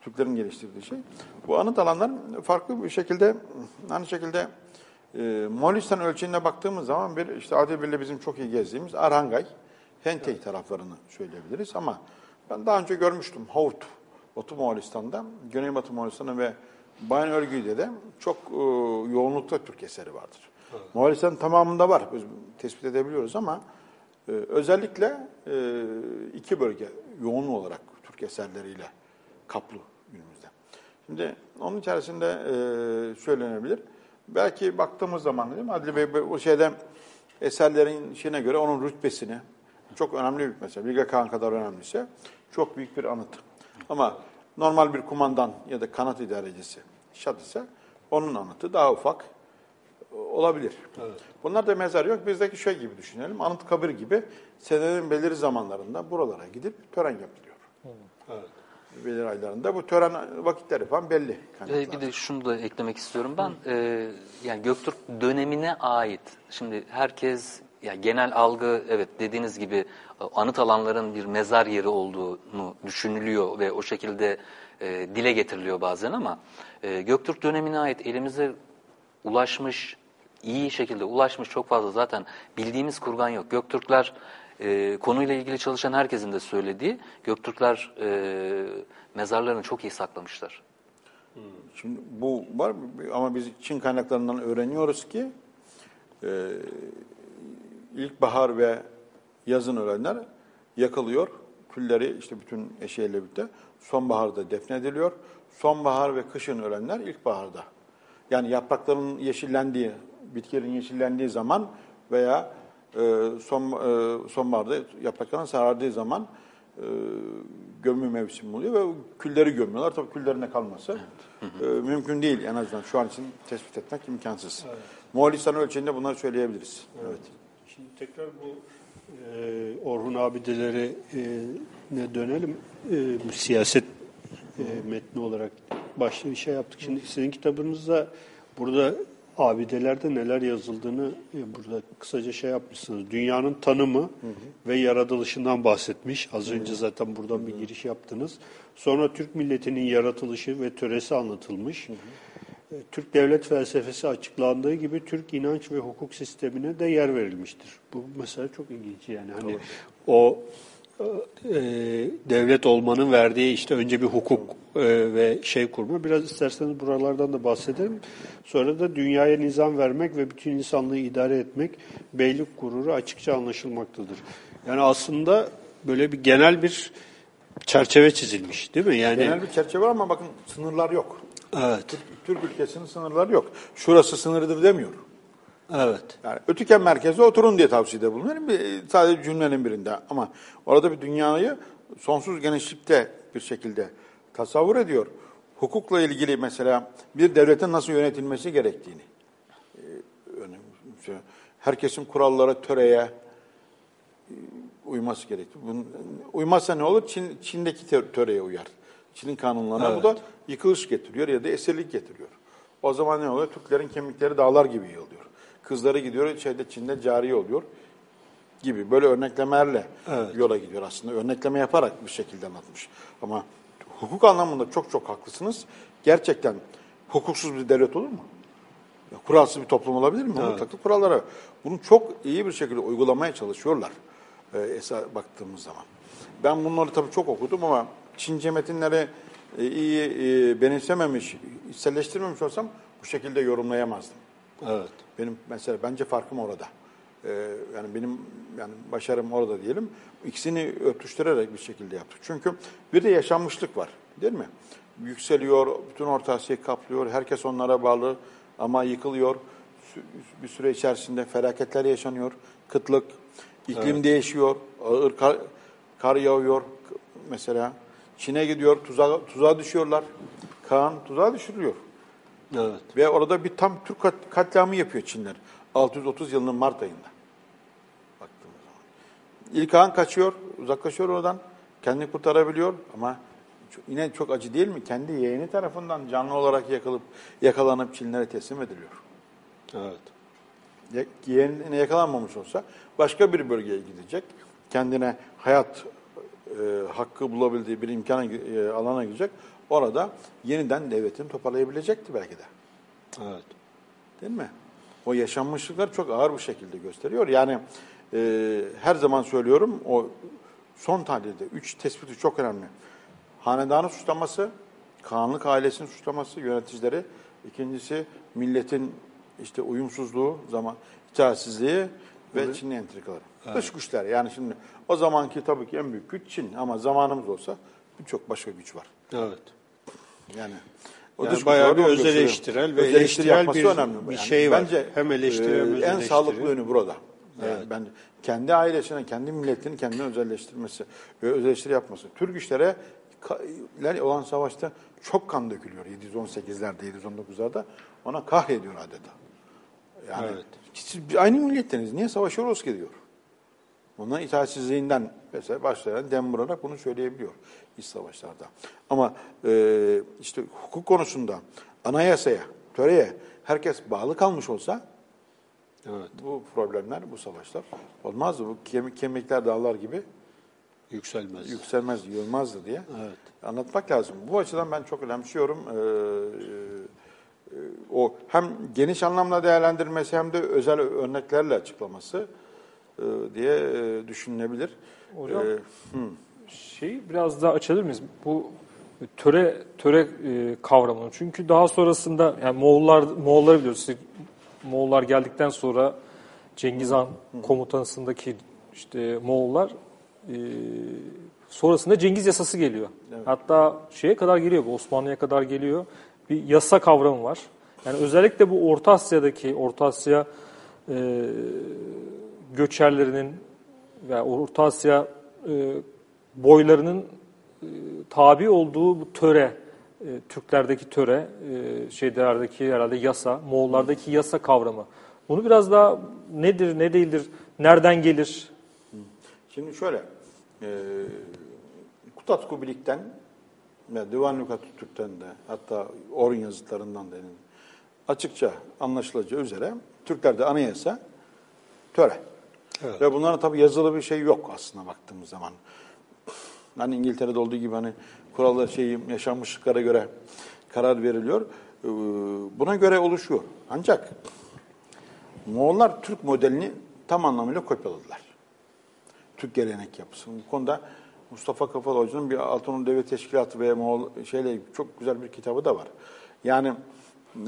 S3: Türklerin geliştirdiği şey. Bu anıt alanlar farklı bir şekilde aynı şekilde e, Moğolistan ölçeğine baktığımız zaman bir işte Adilbir'le bizim çok iyi gezdiğimiz Arhangay, Hentey taraflarını söyleyebiliriz ama ben daha önce görmüştüm Hout, Batı Moğolistan'da, Güneybatı Moğolistan'da ve Bayan Örgü'de de çok e, yoğunlukta Türk eseri vardır. Moğolistan tamamında var, biz tespit edebiliyoruz ama e, özellikle e, iki bölge yoğun olarak Türk eserleriyle kaplı günümüzde. Şimdi onun içerisinde e, söylenebilir. Belki baktığımız zaman değil mi Adli Bey o şeyde eserlerin şeyine göre onun rütbesini çok önemli bir mesela Bilge Kağan kadar önemliyse çok büyük bir anıt. Ama normal bir kumandan ya da kanat idarecisi şat ise onun anıtı daha ufak olabilir. Bunlar da mezar yok. Bizdeki şey gibi düşünelim. Anıt kabir gibi senenin belirli zamanlarında buralara gidip tören yapılıyor. Belirli aylarında. Bu tören vakitleri falan belli. Kaynaklarda.
S4: bir de şunu da eklemek istiyorum ben. Ee, yani Göktürk dönemine ait. Şimdi herkes yani genel algı evet dediğiniz gibi anıt alanların bir mezar yeri olduğunu düşünülüyor ve o şekilde e, dile getiriliyor bazen ama e, Göktürk dönemine ait elimize ulaşmış iyi şekilde ulaşmış çok fazla zaten bildiğimiz kurgan yok. Göktürkler e, konuyla ilgili çalışan herkesin de söylediği Göktürkler e, mezarlarını çok iyi saklamışlar.
S3: Şimdi bu var ama biz Çin kaynaklarından öğreniyoruz ki e, ilkbahar ve yazın ölenler yakılıyor, külleri işte bütün eşeğiyle birlikte sonbaharda defnediliyor. Sonbahar ve kışın ölenler ilkbaharda. Yani yaprakların yeşillendiği, bitkilerin yeşillendiği zaman veya e, son e, sonbaharda yaprakların sarardığı zaman e, gömü mevsimi oluyor ve külleri gömüyorlar. Tabii küllerine kalması e, mümkün değil en azından şu an için tespit etmek imkansız. Moğolistan ölçeğinde bunları söyleyebiliriz. Evet.
S1: Şimdi tekrar bu e, Orhun abideleri e, ne dönelim. E, bu siyaset e, metni olarak başlı bir şey yaptık. Şimdi sizin kitabınızda burada abidelerde neler yazıldığını e, burada kısaca şey yapmışsınız. Dünyanın tanımı ve yaratılışından bahsetmiş. Az önce zaten buradan bir giriş yaptınız. Sonra Türk milletinin yaratılışı ve töresi anlatılmış. E, Türk devlet felsefesi açıklandığı gibi Türk inanç ve hukuk sistemine de yer verilmiştir. Bu mesela çok ilginç yani hani o e, devlet olmanın verdiği işte önce bir hukuk e, ve şey kurma. Biraz isterseniz buralardan da bahsedelim. Sonra da dünyaya nizam vermek ve bütün insanlığı idare etmek beylik gururu açıkça anlaşılmaktadır. Yani aslında böyle bir genel bir çerçeve çizilmiş değil mi? Yani
S3: Genel bir çerçeve var ama bakın sınırlar yok.
S1: evet.
S3: Türk ülkesinin sınırları yok. Şurası sınırıdır demiyor.
S1: Evet.
S3: Yani Ötüken merkezde oturun diye tavsiyede bulunuyorum. Bir, sadece cümlenin birinde. Ama orada bir dünyayı sonsuz genişlikte bir şekilde tasavvur ediyor. Hukukla ilgili mesela bir devletin nasıl yönetilmesi gerektiğini. e, önemli. Herkesin kurallara, töreye uyması gerekir. Bunun, uymazsa ne olur? Çin, Çin'deki tö- töreye uyar. Çin'in kanunlarına. Bu da yıkılış getiriyor ya da esirlik getiriyor. O zaman ne oluyor? Türklerin kemikleri dağlar gibi oluyor. Kızları gidiyor, şeyde Çin'de cari oluyor gibi. Böyle örneklemelerle yola gidiyor aslında. Örnekleme yaparak bir şekilde anlatmış. Ama hukuk anlamında çok çok haklısınız. Gerçekten hukuksuz bir devlet olur mu? Ya, kuralsız bir toplum olabilir mi? Mutlaka kurallara. Bunu çok iyi bir şekilde uygulamaya çalışıyorlar. E, esas baktığımız zaman. Ben bunları tabii çok okudum ama Çince metinleri e, iyi e, benimsememiş, içselleştirmemiş olsam bu şekilde yorumlayamazdım.
S1: Evet.
S3: Benim mesela bence farkım orada. Ee, yani benim yani başarım orada diyelim. İkisini örtüştürerek bir şekilde yaptık. Çünkü bir de yaşanmışlık var, değil mi? Yükseliyor, bütün Orta Asya'yı kaplıyor. Herkes onlara bağlı ama yıkılıyor. Bir süre içerisinde felaketler yaşanıyor. Kıtlık, iklim değişiyor, ağır kar, kar yağıyor mesela. Çin'e gidiyor, tuzağa, tuzağa düşüyorlar. Kaan tuzağa düşürülüyor.
S1: Evet.
S3: Ve orada bir tam Türk kat, katliamı yapıyor Çinler. 630 yılının Mart ayında. Baktığımız zaman. İlk Han kaçıyor, uzaklaşıyor oradan. Kendini kurtarabiliyor ama yine çok acı değil mi? Kendi yeğeni tarafından canlı olarak yakılıp yakalanıp Çinlere teslim ediliyor.
S1: Evet.
S3: Yeğenine yakalanmamış olsa başka bir bölgeye gidecek. Kendine hayat e, hakkı bulabildiği bir imkana e, alana gidecek. Orada yeniden devletini toparlayabilecekti belki de.
S1: Evet.
S3: Değil mi? O yaşanmışlıklar çok ağır bir şekilde gösteriyor. Yani e, her zaman söylüyorum o son tahlilde üç tespiti çok önemli. Hanedanı suçlaması, Kağanlık ailesini suçlaması, yöneticileri. İkincisi milletin işte uyumsuzluğu, zaman itaatsizliği ve Çinli entrikaları. Dış güçler yani şimdi o zamanki tabii ki en büyük güç Çin ama zamanımız olsa birçok başka güç var.
S1: Evet.
S3: Yani o
S1: Yani
S3: dış
S1: bayağı bir öz eleştirel ve
S3: Öz eleştiri
S1: eleştirel
S3: yapması
S1: bir-
S3: önemli.
S1: bir şey var.
S3: Bence
S1: Hem eleştiri hem öz
S3: en sağlıklı yönü burada. Yani ben kendi ailesine, kendi milletini kendine özelleştirmesi ve öz eleştiri yapması. Türk işlere olan savaşta çok kan dökülüyor 718'lerde, 719'larda. Ona kahrediyor adeta. Yani
S1: Evet.
S3: siz aynı milletteniz. Niye savaşıyoruz ki diyor. Bunların itaatsizliğinden mesela başlayan dem vurarak bunu söyleyebiliyor iç savaşlarda. Ama e, işte hukuk konusunda anayasaya, töreye herkes bağlı kalmış olsa
S1: Evet.
S3: bu problemler, bu savaşlar olmazdı. Bu kemik, kemikler dağlar gibi
S1: Yükselmez.
S3: yükselmez, yılmazdı diye
S1: Evet.
S3: anlatmak lazım. Bu açıdan ben çok önemsiyorum. Ee, o hem geniş anlamda değerlendirmesi hem de özel örneklerle açıklaması e, diye e, düşünülebilir.
S2: Hocam,
S3: Ee,
S2: Şeyi biraz daha açabilir miyiz? Bu töre töre e, kavramını. Çünkü daha sonrasında yani Moğollar Moğolları biliyoruz. Moğollar geldikten sonra Cengiz Han komutasındaki işte Moğollar e, Sonrasında Cengiz yasası geliyor. Hatta şeye kadar geliyor, bu Osmanlı'ya kadar geliyor. Bir yasa kavramı var. Yani özellikle bu Orta Asya'daki, Orta Asya e, göçerlerinin ve Orta Asya e, boylarının e, tabi olduğu bu töre, e, Türklerdeki töre, e, şeylerdeki herhalde yasa, Moğollardaki yasa kavramı. Bunu biraz daha nedir, ne değildir, nereden gelir?
S3: Şimdi şöyle, e, Kutat Kubilik'ten ve Divan Lügat Türk'ten de hatta Orhun yazıtlarından da açıkça anlaşılacağı üzere Türklerde anayasa töre. Ve bunların tabii yazılı bir şey yok aslında baktığımız zaman. Hani İngiltere'de olduğu gibi hani kurallar şeyi yaşanmışlıklara göre karar veriliyor. Ee, Buna göre oluşuyor. Ancak Moğollar Türk modelini tam anlamıyla kopyaladılar. Türk gelenek yapısı. Bu konuda Mustafa Kafalı Hoca'nın bir Altınordu Devlet Teşkilatı ve Moğol şeyle çok güzel bir kitabı da var. Yani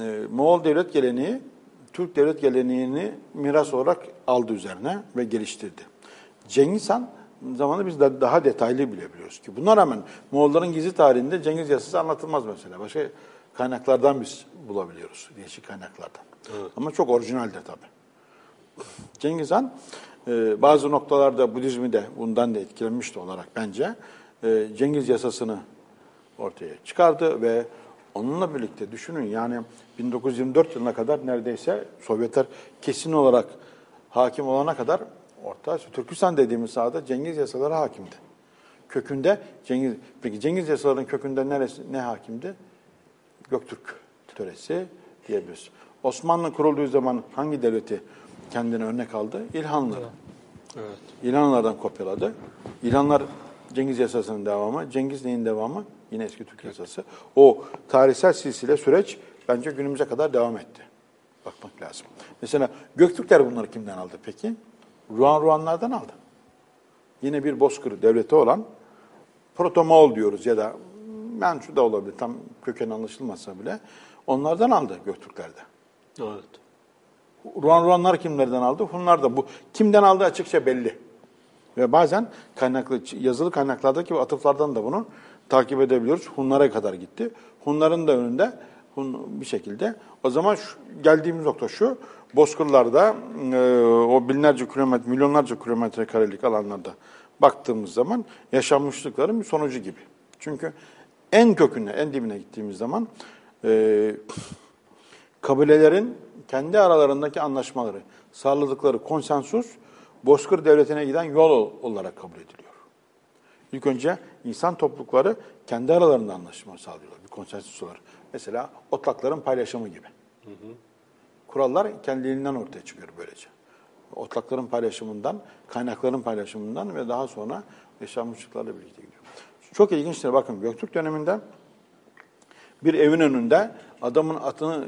S3: e, Moğol devlet geleneği Türk devlet geleneğini miras olarak aldı üzerine ve geliştirdi. Cengiz Han zamanında biz daha detaylı bilebiliyoruz ki. Buna rağmen Moğolların gizli tarihinde Cengiz Yasası anlatılmaz mesela. Başka kaynaklardan biz bulabiliyoruz. Değişik kaynaklardan. Ama çok orijinaldir tabii. Cengiz Han e, bazı noktalarda Budizmi de bundan da etkilenmişti olarak bence. E, Cengiz yasasını ortaya çıkardı ve onunla birlikte düşünün yani 1924 yılına kadar neredeyse Sovyetler kesin olarak hakim olana kadar Orta Türkistan dediğimiz sahada Cengiz yasaları hakimdi. Kökünde Cengiz, peki Cengiz yasalarının kökünde neresi, ne hakimdi? Göktürk töresi diyebiliriz. Osmanlı kurulduğu zaman hangi devleti kendine örnek aldı? İlhanlıları.
S1: Evet.
S3: İlhanlılardan kopyaladı. İlhanlar Cengiz yasasının devamı. Cengiz neyin devamı? Yine eski Türk yasası. O tarihsel silsile süreç bence günümüze kadar devam etti. Bakmak lazım. Mesela Göktürkler bunları kimden aldı peki? Ruan Ruanlardan aldı. Yine bir bozkır devleti olan Proto-Moğol diyoruz ya da Mençu da olabilir tam köken anlaşılmazsa bile. Onlardan aldı Göktürklerde.
S1: Evet.
S3: Ruan Ruanlar kimlerden aldı? Hunlar da bu. Kimden aldı açıkça belli. Ve bazen kaynaklı yazılı kaynaklardaki atıflardan da bunu takip edebiliyoruz. Hunlara kadar gitti. Hunların da önünde Hun bir şekilde. O zaman şu, geldiğimiz nokta şu. Bozkırlarda e, o binlerce kilometre, milyonlarca kilometre karelik alanlarda baktığımız zaman yaşanmışlıkların bir sonucu gibi. Çünkü en köküne, en dibine gittiğimiz zaman e, kabilelerin kendi aralarındaki anlaşmaları, sağladıkları konsensus Bozkır Devleti'ne giden yol olarak kabul ediliyor. İlk önce insan toplulukları kendi aralarında anlaşma sağlıyorlar, bir konsensus olarak. Mesela otlakların paylaşımı gibi. Kurallar kendiliğinden ortaya çıkıyor böylece. Otlakların paylaşımından, kaynakların paylaşımından ve daha sonra yaşanmışlıklarla birlikte gidiyor. Çok ilginçtir. Bakın Göktürk döneminde bir evin önünde adamın atını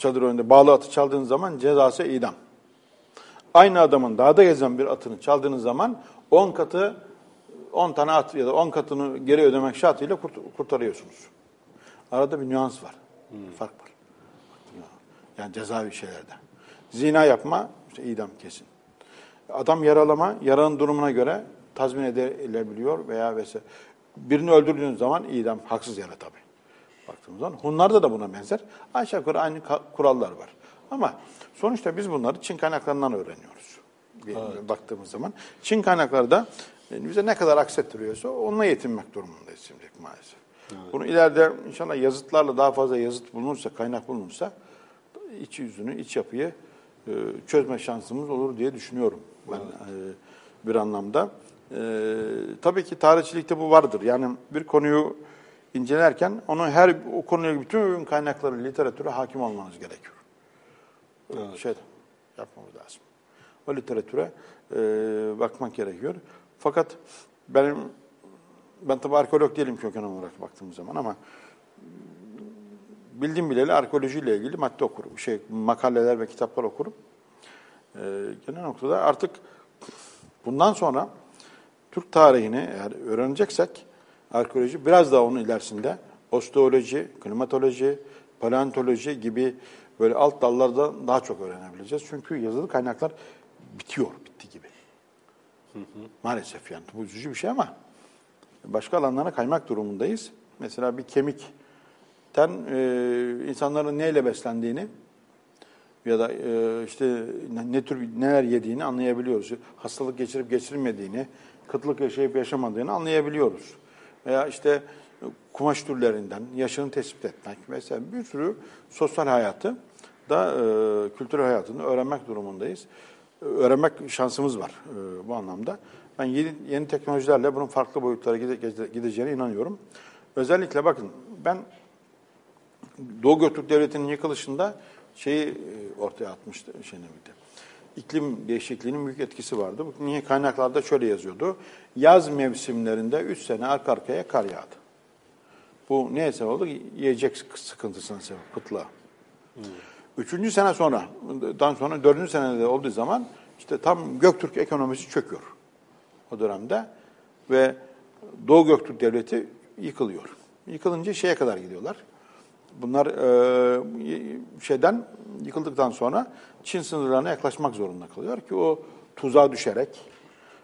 S3: çadır önünde bağlı atı çaldığınız zaman cezası idam. Aynı adamın dağda gezen bir atını çaldığınız zaman 10 katı 10 tane at ya da 10 katını geri ödemek şartıyla kurt kurtarıyorsunuz. Arada bir nüans var. Fark var. Yani cezavi şeylerde. Zina yapma, işte idam kesin. Adam yaralama, yaranın durumuna göre tazmin edilebiliyor veya vesaire. Birini öldürdüğünüz zaman idam, haksız yere tabii. Baktığımız zaman. Hunlarda da buna benzer. Aşağı yukarı aynı kurallar var. Ama sonuçta biz bunları Çin kaynaklarından öğreniyoruz. Bir, evet. Baktığımız zaman. Çin kaynakları da bize ne kadar aksettiriyorsa onunla yetinmek durumundayız şimdi maalesef. Evet. Bunu ileride inşallah yazıtlarla daha fazla yazıt bulunursa, kaynak bulunursa iç yüzünü, iç yapıyı e, çözme şansımız olur diye düşünüyorum ben evet. e, bir anlamda. E, tabii ki tarihçilikte bu vardır. Yani bir konuyu incelerken onu her o konuya bütün kaynakları, literatüre hakim olmanız gerekiyor. Evet. Şey yapmamız lazım. O literatüre e, bakmak gerekiyor. Fakat benim ben tabii arkeolog değilim köken olarak baktığım zaman ama bildiğim bileli arkeolojiyle ilgili madde okurum. Şey, makaleler ve kitaplar okurum. Ee, genel noktada artık bundan sonra Türk tarihini eğer öğreneceksek arkeoloji biraz daha onun ilerisinde osteoloji, klimatoloji, paleontoloji gibi böyle alt dallarda daha çok öğrenebileceğiz. Çünkü yazılı kaynaklar bitiyor, bitti gibi. Hı hı. Maalesef yani bu üzücü bir şey ama başka alanlara kaymak durumundayız. Mesela bir kemikten e, insanların neyle beslendiğini ya da e, işte ne- tür neler yediğini anlayabiliyoruz. Hastalık geçirip geçirmediğini, kıtlık yaşayıp yaşamadığını anlayabiliyoruz. Veya işte kumaş türlerinden yaşını tespit etmek mesela bir sürü sosyal hayatı da e, kültürel hayatını öğrenmek durumundayız. Öğrenmek şansımız var e, bu anlamda. Ben yeni, yeni teknolojilerle bunun farklı boyutlara gide- gide- gideceğine inanıyorum. Özellikle bakın ben Doğu Göktürk Devleti'nin yıkılışında şeyi e, ortaya atmıştı Şenemide. İklim değişikliğinin büyük etkisi vardı. Niye kaynaklarda şöyle yazıyordu. Yaz mevsimlerinde 3 sene arka arkaya kar yağdı. Bu neye sebep oldu? Yiyecek sıkıntısına sebep, kıtlığa. Üçüncü sene sonra, dan sonra dördüncü senede olduğu zaman işte tam Göktürk ekonomisi çöküyor o dönemde ve Doğu Göktürk Devleti yıkılıyor. Yıkılınca şeye kadar gidiyorlar. Bunlar e, şeyden yıkıldıktan sonra Çin sınırlarına yaklaşmak zorunda kalıyor ki o tuzağa düşerek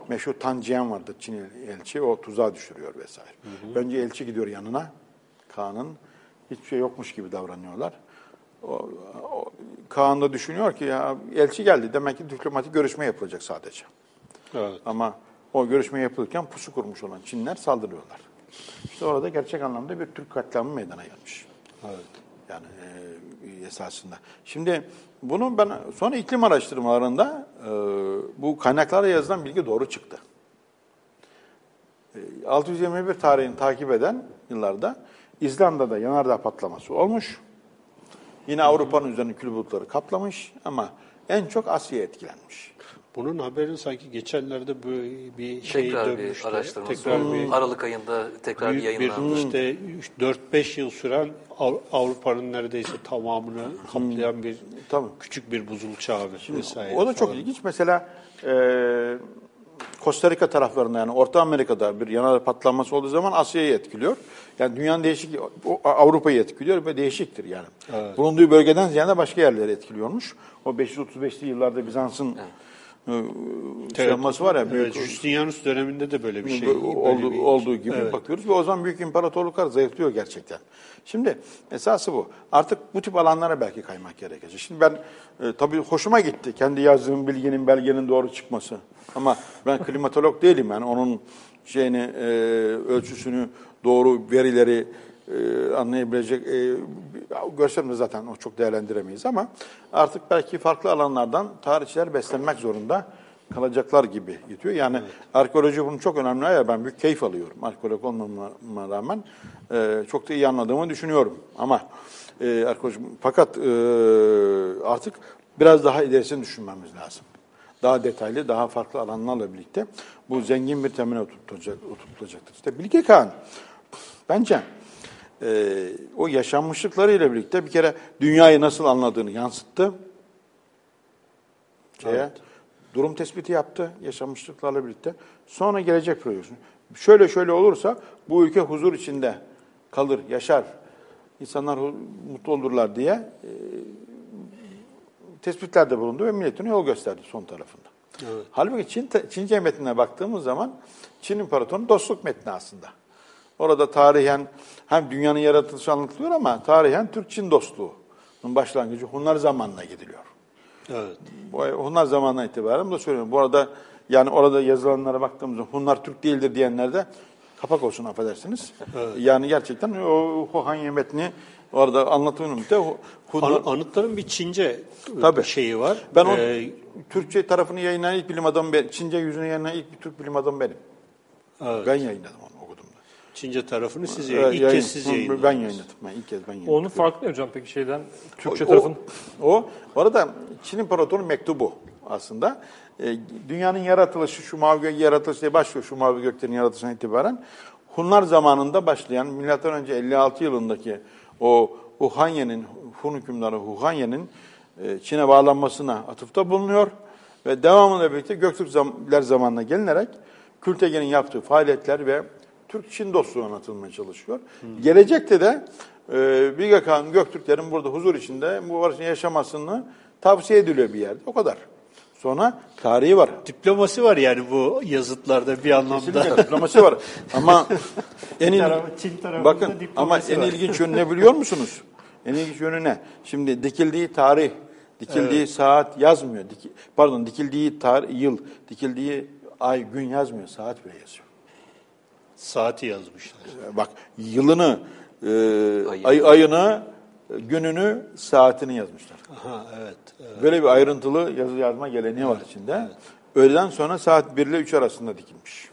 S3: meşhur Tan Jian vardı Çin elçi o tuzağa düşürüyor vesaire. Önce elçi gidiyor yanına Kaan'ın hiçbir şey yokmuş gibi davranıyorlar. O, o, Kaan da düşünüyor ki ya elçi geldi demek ki diplomatik görüşme yapılacak sadece.
S1: Evet.
S3: Ama o görüşme yapılırken pusu kurmuş olan Çinler saldırıyorlar. İşte orada gerçek anlamda bir Türk katliamı meydana gelmiş.
S1: Evet.
S3: Yani e, esasında. Şimdi bunu ben sonra iklim araştırmalarında e, bu kaynaklara yazılan bilgi doğru çıktı. E, 621 tarihini takip eden yıllarda İzlanda'da yanardağ patlaması olmuş. Yine Avrupa'nın üzerine kül bulutları kaplamış ama en çok Asya etkilenmiş.
S1: Bunun haberini sanki geçenlerde böyle bir şey
S4: Tekrar bir
S1: dönmüştü. Tekrar bir
S4: Aralık ayında tekrar
S1: büyük
S4: yayınlandı.
S1: bir işte 4-5 yıl süren Av- Avrupa'nın neredeyse tamamını kaplayan bir
S3: Tabii.
S1: küçük bir buzul çağı vesaire.
S3: O da çok
S1: falan.
S3: ilginç. Mesela e, Costa Rica taraflarında yani Orta Amerika'da bir yanardağ patlaması olduğu zaman Asya'yı etkiliyor. Yani dünyanın değişik, Avrupa'yı etkiliyor ve değişiktir yani. Bulunduğu bölgeden ziyade başka yerleri etkiliyormuş. O 535'li yıllarda Bizans'ın
S1: Evet,
S3: yapması var ya. Büyük,
S1: evet, Justinianus döneminde de böyle bir şey.
S3: böyle olduğu,
S1: bir-
S3: olduğu gibi
S1: Evet.
S3: bakıyoruz ve o zaman büyük imparatorluklar zayıflıyor gerçekten. Şimdi esası bu. Artık bu tip alanlara belki kaymak gerekecek. Şimdi ben e, tabii hoşuma gitti kendi yazdığım bilginin belgenin doğru çıkması. Ama ben klimatolog değilim yani onun şeyini e, ölçüsünü doğru verileri e, anlayabilecek e, görsem de zaten o çok değerlendiremeyiz ama artık belki farklı alanlardan tarihçiler beslenmek zorunda kalacaklar gibi gidiyor. Yani arkeoloji bunun çok önemli ya ben büyük keyif alıyorum. Arkeolog olmama rağmen e, çok da iyi anladığımı düşünüyorum. Ama e, arkeoloji fakat e, artık biraz daha ilerisini düşünmemiz lazım. Daha detaylı, daha farklı alanlarla birlikte bu zengin bir temel oturtulacak, oturtulacaktır. İşte Bilge Kağan bence e, o yaşanmışlıklarıyla birlikte bir kere dünyayı nasıl anladığını yansıttı. Şeye, Durum tespiti yaptı yaşanmışlıklarla birlikte. Sonra gelecek projeksiyonu. Şöyle şöyle olursa bu ülke huzur içinde kalır, yaşar. İnsanlar mutlu olurlar diye e, tespitlerde bulundu ve milletine yol gösterdi son tarafında. Halbuki Çin, Çince metnine baktığımız zaman Çin İmparatorluğu'nun dostluk metni aslında. Orada tarihen hem dünyanın yaratılışı anlatılıyor ama tarihen Türk-Çin dostluğunun başlangıcı Hunlar zamanına gidiliyor.
S1: Evet.
S3: Bu Hunlar zamanına itibaren bunu söylüyorum. Bu arada yani orada yazılanlara baktığımızda Hunlar Türk değildir diyenler de kapak olsun affedersiniz. Yani gerçekten o Huhanye metni orada anlatımın müddet Hunlar,
S1: An- anıtların bir Çince
S3: Tabii.
S1: şeyi var.
S3: ben o
S1: Ee,
S3: Türkçe tarafını yayınlayan ilk bilim adamı benim. Çince yüzünü yayınlayan ilk bir Türk bilim adamı benim.
S1: Evet.
S3: Ben yayınladım onu da.
S1: Çince tarafını siz
S3: Ee,
S1: yayın, ilk
S3: yayın-
S1: kez siz
S3: Ben
S1: yayınladınız.
S3: yayınladım. Ben ilk kez ben yayınladım.
S2: Onun farklı ne hocam peki şeyden Türkçe
S3: O-
S2: tarafın?
S3: O, o arada Çin İmparatorluğu'nun mektubu aslında. E, dünyanın yaratılışı, şu mavi gök yaratılışı diye başlıyor şu mavi göklerin yaratılışından itibaren. Hunlar zamanında başlayan, milattan önce 56 yılındaki o Huhanye'nin, Hun hükümdarı Huhanye'nin e, Çin'e bağlanmasına atıfta bulunuyor. Ve devamıyla birlikte Göktürkler zamanına gelinerek Kültegen'in yaptığı faaliyetler ve Türk-Çin dostluğu anlatılmaya çalışıyor. Gelecekte de e, Bilge Kağan Göktürklerin burada huzur içinde bu barışın yaşamasını tavsiye ediliyor bir yerde. O kadar. Sonra tarihi var.
S1: Diplomasi var yani bu yazıtlarda bir anlamda.
S3: Kesinlikle diplomasi var. Ama en il...
S1: tarafı- Çin
S3: bakın ama en
S1: var.
S3: ilginç yönü ne biliyor musunuz? En ilginç yönü ne? Şimdi dikildiği tarih, dikildiği saat yazmıyor. Diki- pardon, dikildiği tarih, yıl, dikildiği ay, gün yazmıyor. Saat bile yazıyor.
S1: Saati yazmışlar.
S3: Bak yılını, e, ay, ayını, gününü, saatini yazmışlar.
S1: Aha, evet. evet.
S3: Böyle bir ayrıntılı yazı yazma geleneği var içinde. Öğleden sonra saat 1 ile 3 arasında dikilmiş.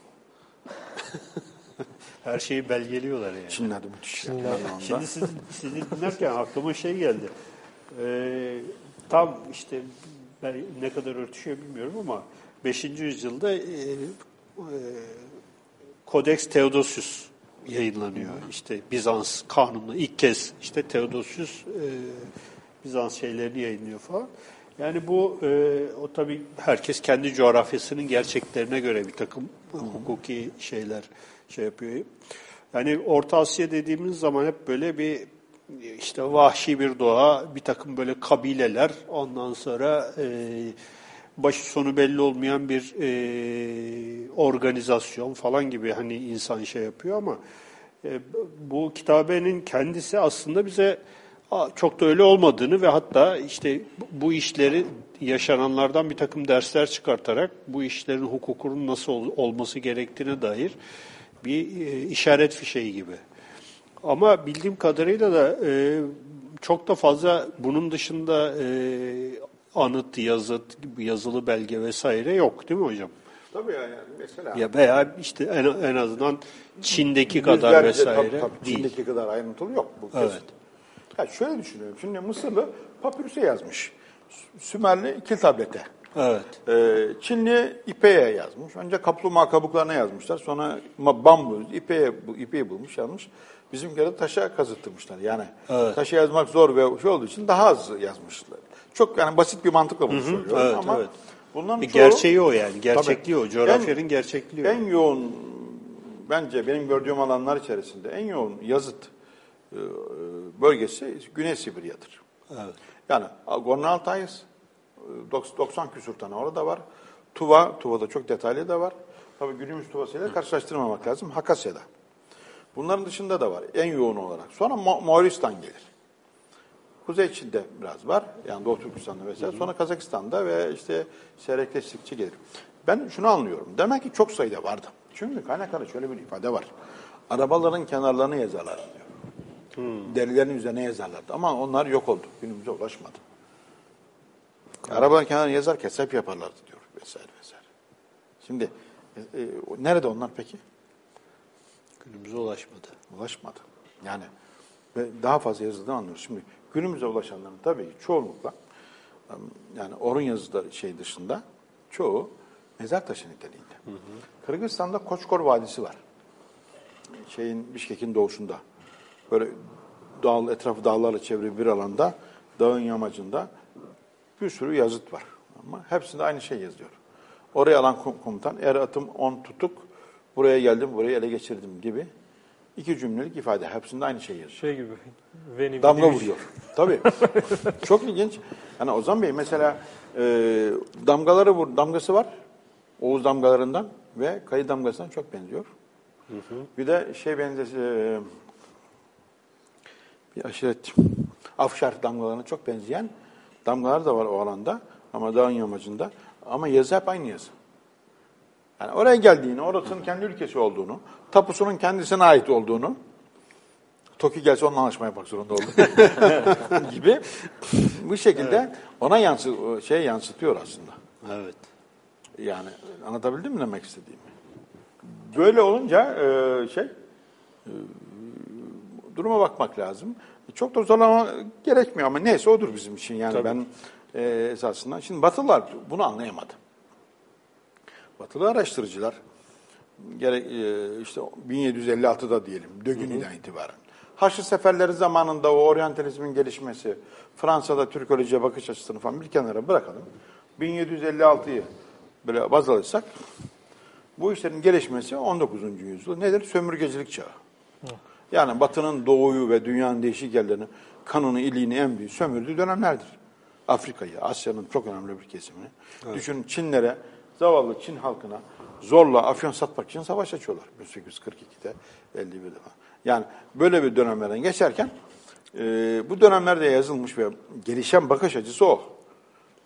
S1: Her şeyi belgeliyorlar yani.
S3: Çinler de müthiş. yani.
S1: Şimdi sizi, sizi dinlerken aklıma şey geldi. Ee, tam işte ben ne kadar örtüşüyor bilmiyorum ama 5. yüzyılda e, e, Codex Theodosius yayınlanıyor. İşte Bizans kanunu ilk kez işte Theodosius e, Bizans şeylerini yayınlıyor falan. Yani bu e, o tabii herkes kendi coğrafyasının gerçeklerine göre bir takım hukuki şeyler şey yapıyor. Yani Orta Asya dediğimiz zaman hep böyle bir işte vahşi bir doğa, bir takım böyle kabileler, ondan sonra e, başı sonu belli olmayan bir e, organizasyon falan gibi hani insan şey yapıyor ama e, bu kitabenin kendisi aslında bize çok da öyle olmadığını ve hatta işte bu işleri yaşananlardan bir takım dersler çıkartarak bu işlerin hukukunun nasıl ol- olması gerektiğine dair bir e, işaret fişeği gibi. Ama bildiğim kadarıyla da e, çok da fazla bunun dışında e, anıt, yazıt, yazılı belge vesaire yok değil mi hocam?
S3: Tabii yani mesela
S1: Ya veya işte en, en azından Çin'deki kadar vesaire
S3: tabii, tabii,
S1: değil.
S3: Çin'deki kadar ayrıntılı yok bu kez.
S1: Evet.
S3: Ya şöyle düşünüyorum. Şimdi Mısırlı papürüse yazmış. Sümerli kil tablete.
S1: Evet.
S3: Ee, Çinli ipeğe yazmış. Önce kaplumbağa kabuklarına yazmışlar. Sonra bambu, ipeğe, bu ipeği bulmuş yazmış. Bizimkiler de taşa kazıttırmışlar. Yani
S1: Evet.
S3: taşa yazmak zor ve şey olduğu için daha az yazmışlar. Çok yani basit bir mantıkla bunu söylüyorum
S1: evet,
S3: ama
S1: evet.
S3: bunların
S1: E,
S3: çoğu-
S1: gerçeği o yani. Gerçekliği
S3: Tabii.
S1: o. Coğrafyanın
S3: En-
S1: gerçekliği.
S3: En yoğun bence benim gördüğüm alanlar içerisinde en yoğun yazıt e, bölgesi Güney Sibirya'dır.
S1: Evet.
S3: Yani Gorno Altayız, e, 90 küsur tane orada var. Tuva, Tuva'da çok detaylı da var. Tabii günümüz Tuva'sıyla karşılaştırmamak lazım. Hakasya'da. Bunların dışında da var en yoğun olarak. Sonra Mo- Moğolistan gelir. Kuzey Çin'de biraz var. Yani Doğu Türkistan'da vesaire. Sonra Kazakistan'da ve işte seyrekleştikçe gelir. Ben şunu anlıyorum. Demek ki çok sayıda vardı. Çünkü kaynaklarda şöyle bir ifade var. Arabaların kenarlarını yazarlar diyor. Derilerin üzerine yazarlardı. Ama onlar yok oldu. Günümüze ulaşmadı. Arabanın kenarına yazar hesap yaparlardı diyor vesaire vesaire. Şimdi e, e, nerede onlar peki?
S1: Günümüze ulaşmadı.
S3: Ulaşmadı. Yani ve daha fazla yazıdan anlıyoruz. Şimdi günümüze ulaşanların tabii çoğunlukla yani Orhun yazıda şey dışında çoğu mezar taşı niteliğinde. Kırgızistan'da Koçkor Vadisi var. Şeyin Bişkek'in doğusunda. Böyle dağ, etrafı dağlarla çevrili bir alanda dağın yamacında bir sürü yazıt var. Ama hepsinde aynı şey yazıyor. Oraya alan kom- komutan er atım on tutuk buraya geldim burayı ele geçirdim gibi iki cümlelik ifade. Hepsinde aynı şey yazıyor.
S2: Şey gibi. Veni vidi vici.
S3: vuruyor. Tabii. Çok ilginç. Yani Ozan Bey mesela e, damgaları vur, damgası var. Oğuz damgalarından ve kayı damgasından çok benziyor. Bir de şey benzesi e, bir aşiret afşar damgalarına çok benzeyen damgalar da var o alanda ama dağın yamacında. Ama yazı hep aynı yazı. Yani oraya geldiğini, orasının kendi ülkesi olduğunu, tapusunun kendisine ait olduğunu, Toki gelse onunla anlaşma yapmak zorunda oldu. gibi bu şekilde ona yansı şey yansıtıyor aslında.
S1: Evet.
S3: Yani anlatabildim mi demek istediğimi? Böyle olunca e, şey e, duruma bakmak lazım. Çok da zorlama gerekmiyor ama neyse odur bizim için yani
S1: Tabii.
S3: ben e, esasında. Şimdi Batılılar bunu anlayamadı. Batılı araştırıcılar gerek e, işte 1756'da diyelim Dögünü'den itibaren. Haçlı seferleri zamanında o oryantalizmin gelişmesi, Fransa'da Türkolojiye bakış açısını falan bir kenara bırakalım. 1756'yı böyle baz alırsak bu işlerin gelişmesi 19. yüzyıl. Nedir? Sömürgecilik çağı. Yani Batı'nın doğuyu ve dünyanın değişik yerlerini, kanını, iliğini, emriyi sömürdüğü dönemlerdir. Afrika'yı, Asya'nın çok önemli bir kesimini. Düşünün Çinlere, zavallı Çin halkına zorla afyon satmak için savaş açıyorlar 1842'de, 51'de falan. Yani böyle bir dönemlerden geçerken e, bu dönemlerde yazılmış ve gelişen bakış açısı o.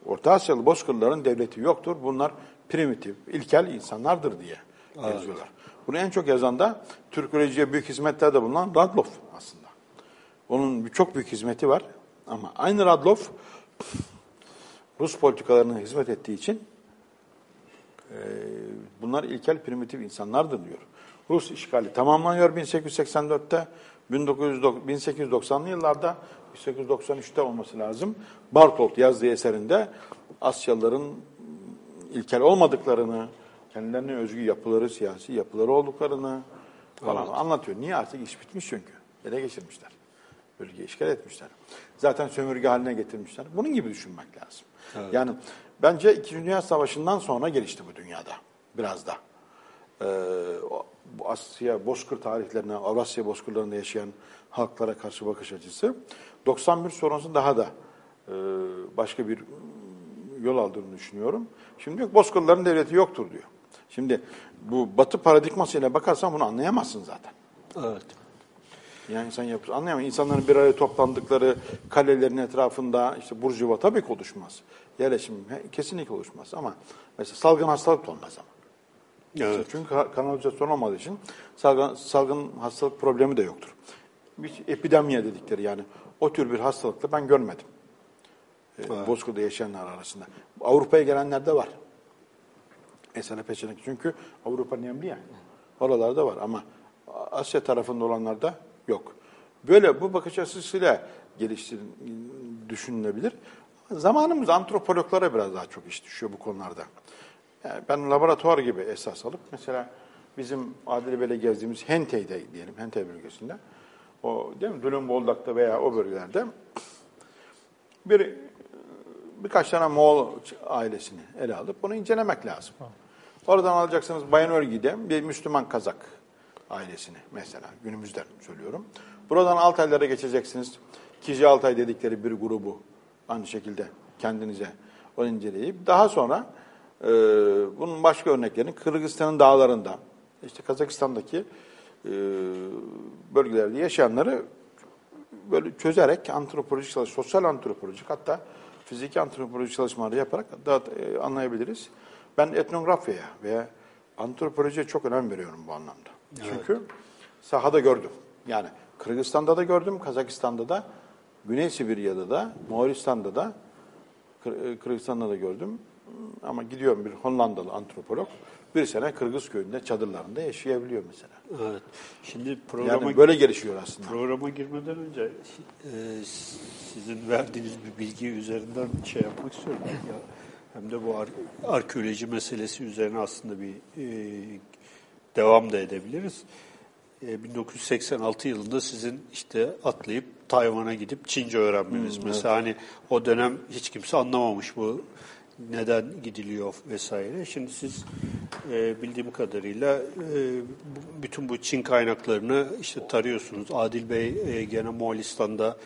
S3: Orta Asyalı Bozkırlıların devleti yoktur. Bunlar primitif, ilkel insanlardır diye yazıyorlar. Bunu en çok yazan da Türkolojide büyük hizmetlerde bulunan Radloff aslında. Onun çok büyük hizmeti var. Ama aynı Radloff Rus politikalarına hizmet ettiği için bunlar ilkel primitif insanlardır diyor. Rus işgali tamamlanıyor 1884'te. 1990 1890'lı yıllarda 1893'te olması lazım. Bartolt yazdığı eserinde Asyalıların ilkel olmadıklarını, kendilerine özgü yapıları, siyasi yapıları olduklarını falan anlatıyor. Niye artık iş bitmiş çünkü. Ele geçirmişler. Bölgeyi işgal etmişler. Zaten sömürge haline getirmişler. Bunun gibi düşünmek lazım. Yani bence İkinci Dünya Savaşı'ndan sonra gelişti bu dünyada. Biraz da. Ee, Asya bozkır tarihlerine, Avrasya bozkırlarında yaşayan halklara karşı bakış açısı 91 sonrası daha da e, başka bir yol aldığını düşünüyorum. Şimdi ki, bozkırların devleti yoktur diyor. Şimdi bu batı paradigmasıyla bakarsan bunu anlayamazsın zaten.
S1: Evet.
S3: Yani insan yapısı anlayamıyor. İnsanların bir araya toplandıkları kalelerin etrafında işte burjuva tabii ki oluşmaz. Yerleşim kesinlikle oluşmaz ama mesela salgın hastalık da olmaz ama.
S1: Evet.
S3: Çünkü ka- kanalizasyon olmadığı için salgın, salgın hastalık problemi de yoktur. Bir epidemiye dedikleri yani o tür bir hastalıkla ben görmedim. Ee, Bozkır'da yaşayanlar arasında. Avrupa'ya gelenler de var. Esene peşenek. Çünkü Avrupa nemli ya. Oralarda var ama Asya tarafında olanlarda yok. Böyle bu bakış açısıyla geliştir düşünülebilir. Zamanımız antropologlara biraz daha çok iş düşüyor bu konularda. Yani ben laboratuvar gibi esas alıp mesela bizim Adile Bey'le gezdiğimiz Hentey'de diyelim, Hentey bölgesinde o değil mi? Dülüm veya o bölgelerde bir birkaç tane Moğol ailesini ele alıp bunu incelemek lazım. Oradan alacaksınız Bayanölgi'de bir Müslüman Kazak ailesini mesela günümüzden söylüyorum. Buradan Altaylara geçeceksiniz. Kiji Altay dedikleri bir grubu aynı şekilde kendinize onu inceleyip daha sonra e, bunun başka örneklerini Kırgızistan'ın dağlarında işte Kazakistan'daki e, bölgelerde yaşayanları böyle çözerek antropolojik çalış, sosyal antropolojik hatta fiziki antropolojik çalışmaları yaparak daha e, anlayabiliriz. Ben etnografyaya veya antropolojiye çok önem veriyorum bu anlamda. Çünkü sahada gördüm. Yani Kırgızistan'da da gördüm, Kazakistan'da da, Güney Sibirya'da da, Moğolistan'da da, e, Kırgızistan'da da gördüm. Ama gidiyorum bir Hollandalı antropolog, bir sene Kırgız köyünde çadırlarında yaşayabiliyor mesela.
S1: Evet. Şimdi programa
S3: Yani böyle gelişiyor aslında.
S1: Programa girmeden önce e, sizin verdiğiniz bir bilgi üzerinden şey yapmak istiyorum. Ya, hem de bu ar- arkeoloji meselesi üzerine aslında bir e, devam da edebiliriz. E, 1986 yılında sizin işte atlayıp Tayvan'a gidip Çince öğrenmeniz. Mesela hani o dönem hiç kimse anlamamış bu neden gidiliyor vesaire. Şimdi siz e, bildiğim kadarıyla e, bütün bu Çin kaynaklarını işte tarıyorsunuz. Adil Bey e, gene Moğolistan'da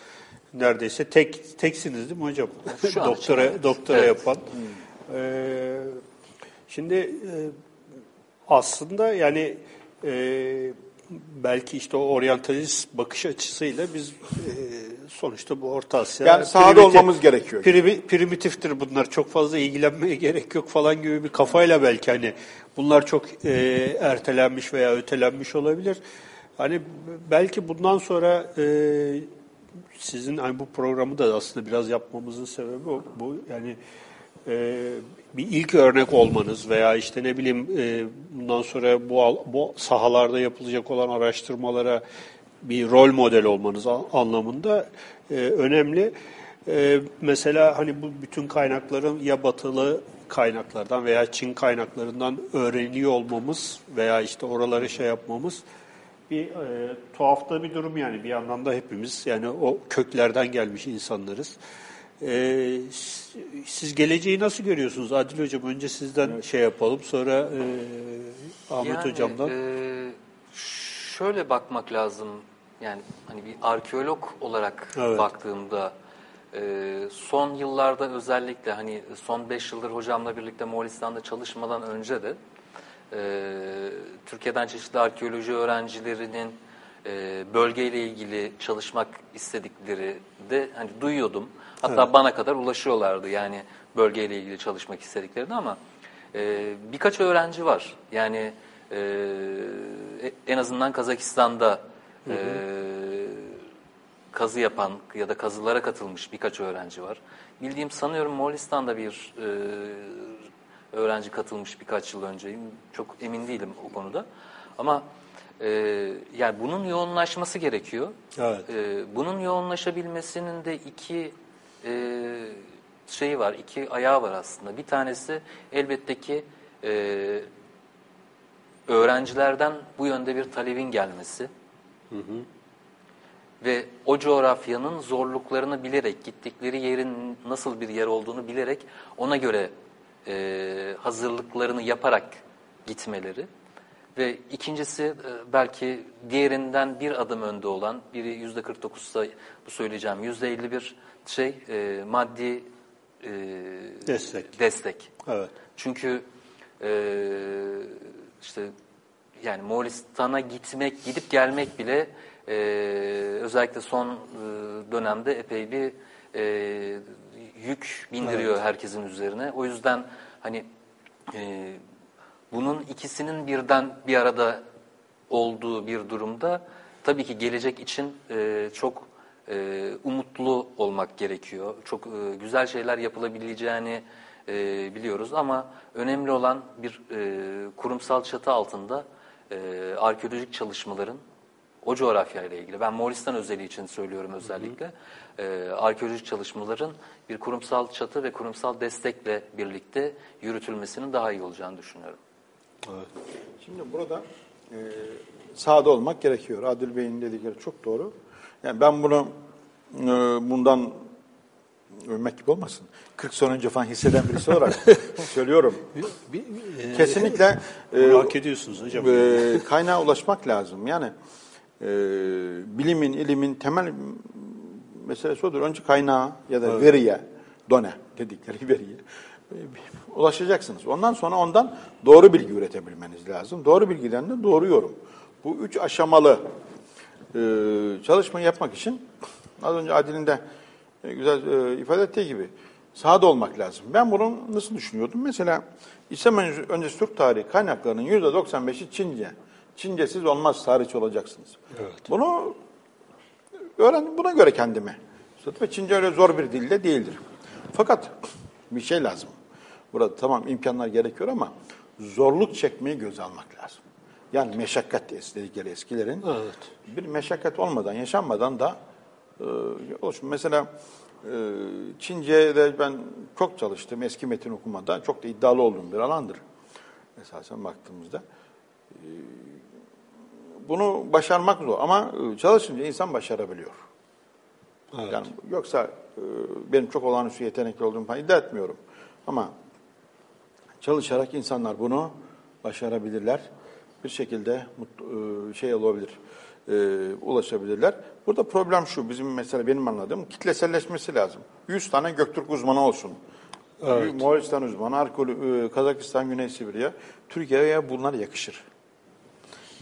S1: neredeyse tek teksiniz değil mi hocam?
S4: Şu
S1: doktora
S4: evet.
S1: doktora
S4: Evet.
S1: yapan. E, şimdi e, aslında yani e, belki işte o oryantalist bakış açısıyla biz e, sonuçta bu Orta Asya
S3: Yani sahada olmamız gerekiyor.
S1: primi- primitiftir bunlar. Çok fazla ilgilenmeye gerek yok falan gibi bir kafayla belki hani bunlar çok e, ertelenmiş veya ötelenmiş olabilir. Hani belki bundan sonra e, sizin hani bu programı da aslında biraz yapmamızın sebebi o, bu. Yani e, bir ilk örnek olmanız veya işte ne bileyim e, bundan sonra bu bu sahalarda yapılacak olan araştırmalara bir rol model olmanız anlamında e, önemli. E, mesela hani bu bütün kaynakların ya batılı kaynaklardan veya Çin kaynaklarından öğreniyor olmamız veya işte oraları şey yapmamız bir e, tuhafta bir durum yani bir anlamda hepimiz yani o köklerden gelmiş insanlarız. E, s- siz geleceği nasıl görüyorsunuz Adil Hocam? Önce sizden şey yapalım sonra e, Ahmet
S4: Yani,
S1: Hocam'dan.
S4: e, şöyle bakmak lazım. Yani hani bir arkeolog olarak
S1: Evet.
S4: baktığımda e, son yıllarda özellikle hani son 5 yıldır hocamla birlikte Moğolistan'da çalışmadan önce de e, Türkiye'den çeşitli arkeoloji öğrencilerinin e, bölgeyle ilgili çalışmak istedikleri de hani duyuyordum. Hatta bana kadar ulaşıyorlardı yani bölgeyle ilgili çalışmak istediklerini ama e, birkaç öğrenci var. Yani e, en azından Kazakistan'da e, kazı yapan ya da kazılara katılmış birkaç öğrenci var. Bildiğim sanıyorum Moğolistan'da bir e, öğrenci katılmış birkaç yıl önce. Çok emin değilim o konuda. Ama e, yani bunun yoğunlaşması gerekiyor.
S1: Evet.
S4: E, bunun yoğunlaşabilmesinin de iki e, şeyi var, iki ayağı var aslında. Bir tanesi elbette ki e, öğrencilerden bu yönde bir talebin gelmesi ve o coğrafyanın zorluklarını bilerek, gittikleri yerin nasıl bir yer olduğunu bilerek ona göre e, hazırlıklarını yaparak gitmeleri. Ve ikincisi e, belki diğerinden bir adım önde olan, biri yüzde 49 ise bu söyleyeceğim yüzde 51 şey e, maddi e,
S1: Destek.
S4: destek.
S1: Evet.
S4: Çünkü e, işte yani Moğolistan'a gitmek, gidip gelmek bile e, özellikle son e, dönemde epey bir e, yük bindiriyor herkesin üzerine. O yüzden hani e, bunun ikisinin birden bir arada olduğu bir durumda tabii ki gelecek için e, çok e, umutlu olmak gerekiyor. Çok e, güzel şeyler yapılabileceğini e, biliyoruz ama önemli olan bir e, kurumsal çatı altında e, arkeolojik çalışmaların o coğrafyayla ilgili, ben Moğolistan özeli için söylüyorum özellikle, e, arkeolojik çalışmaların bir kurumsal çatı ve kurumsal destekle birlikte yürütülmesinin daha iyi olacağını düşünüyorum.
S3: Şimdi burada e, sahada olmak gerekiyor. Adil Bey'in dedikleri çok doğru. Yani ben bunu e, bundan övmek gibi olmasın. 40 sene önce falan hisseden birisi olarak söylüyorum.
S1: E,
S3: Kesinlikle
S1: bunu
S3: e,
S1: hak ediyorsunuz hocam.
S3: e, kaynağa ulaşmak lazım. Yani e, bilimin, ilimin temel meselesi odur. Önce kaynağa ya da veriye, done dedikleri veriye e, ulaşacaksınız. Ondan sonra ondan doğru bilgi üretebilmeniz lazım. Doğru bilgiden de doğru yorum. Bu üç aşamalı e, çalışmayı yapmak için az önce Adil'in de e, güzel e, ifade ettiği gibi sahada olmak lazım. Ben bunu nasıl düşünüyordum? Mesela İslam önce- öncesi Türk tarihi kaynaklarının %95'i Çince. Çincesiz olmaz tarihçi olacaksınız. Bunu öğrendim buna göre kendime. Ve Çince öyle zor bir dilde değildir. Fakat bir şey lazım. Burada tamam imkanlar gerekiyor ama zorluk çekmeyi göze almak lazım. Yani meşakkat dedikleri eskilerin
S1: Evet.
S3: bir meşakkat olmadan, yaşanmadan da e, oluşum. Mesela e, Çince'de ben çok çalıştım eski metin okumada. Çok da iddialı olduğum bir alandır. Esasen baktığımızda. E, bunu başarmak zor ama e, çalışınca insan başarabiliyor.
S1: Evet.
S3: Yani yoksa e, benim çok olağanüstü yetenekli olduğumu falan iddia etmiyorum. Ama çalışarak insanlar bunu başarabilirler. Bir şekilde e, şey olabilir, e, ulaşabilirler. Burada problem şu, bizim mesela benim anladığım kitleselleşmesi lazım. 100 tane Göktürk uzmanı olsun. Moğolistan uzmanı, Arkeolo- e, Kazakistan, Güney Sibirya, Türkiye'ye bunlar yakışır.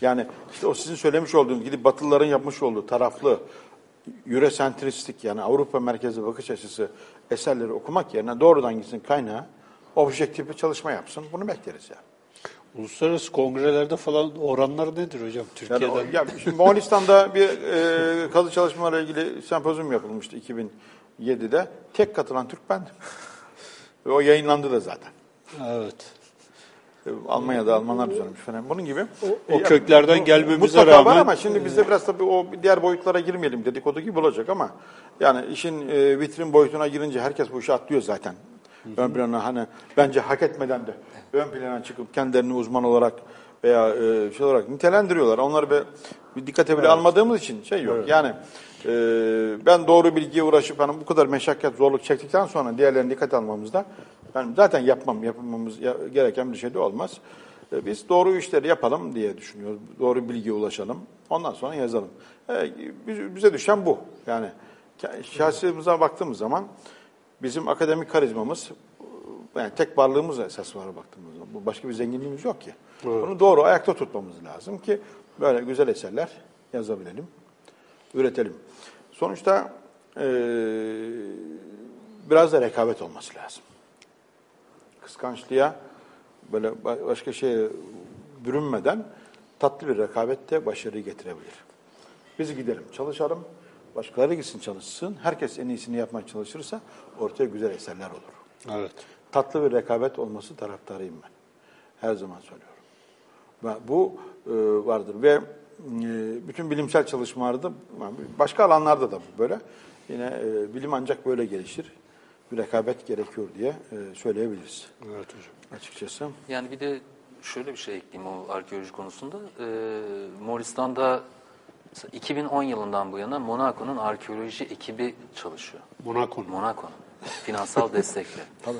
S3: Yani işte o sizin söylemiş olduğunuz, gidip Batılıların yapmış olduğu taraflı, Eurosentristik yani Avrupa merkezli bakış açısı eserleri okumak yerine doğrudan gitsin kaynağa, objektif bir çalışma yapsın. Bunu bekleriz yani.
S1: Uluslararası kongrelerde falan oranlar nedir hocam
S3: Yani
S1: Türkiye'den?
S3: o- ya şimdi Moğolistan'da bir e, kazı çalışmalarıyla ilgili sempozyum yapılmıştı 2007'de. Tek katılan Türk bendim. Ve o yayınlandı da zaten.
S1: Evet.
S3: E, Almanya'da Almanlar düzenlemiş falan. Bunun gibi.
S1: o
S3: E,
S1: köklerden gelmemize
S3: mutlaka var
S1: rağmen-
S3: ama şimdi bizde biraz tabii o diğer boyutlara girmeyelim dedikodu gibi olacak ama yani işin e, vitrin boyutuna girince herkes bu işi atlıyor zaten. Ön plana hani bence hak etmeden de ön plana çıkıp kendilerini uzman olarak veya e, şey olarak nitelendiriyorlar. Onları bir, bir dikkate bile almadığımız için şey yok. Yani e, ben doğru bilgiye uğraşıp hani bu kadar meşakkat, zorluk çektikten sonra diğerlerini dikkat almamızda ben zaten yapmam, yapmamız ya- gereken bir şey de olmaz. E, Biz doğru işleri yapalım diye düşünüyoruz. Doğru bilgiye ulaşalım. Ondan sonra yazalım. E, biz- Bize düşen bu. Yani Şahsımıza baktığımız zaman bizim akademik karizmamız yani tek varlığımız esas var baktığımız zaman. Bu başka bir zenginliğimiz yok ki. Bunu doğru ayakta tutmamız lazım ki böyle güzel eserler yazabilelim, üretelim. Sonuçta eee, biraz da rekabet olması lazım. Kıskançlığa böyle ba- başka şeye bürünmeden tatlı bir rekabet de başarıyı getirebilir. Biz gidelim, çalışalım. Başkaları gitsin çalışsın. Herkes en iyisini yapmaya çalışırsa ortaya güzel eserler olur.
S1: Evet.
S3: Tatlı bir rekabet olması taraftarıyım ben. Her zaman söylüyorum. Ve bu e, vardır ve e, bütün bilimsel çalışmalarda başka alanlarda da bu böyle. Yine e, bilim ancak böyle gelişir. Bir rekabet gerekiyor diye söyleyebiliriz
S1: Evet hocam.
S3: açıkçası.
S4: Yani bir de şöyle bir şey ekleyeyim o arkeoloji konusunda. Ee, Moğolistan'da mesela 2010 yılından bu yana Monaco'nun arkeoloji ekibi çalışıyor.
S1: Monaco'nun.
S4: Monaco'nun. Finansal destekle.
S3: Tabii.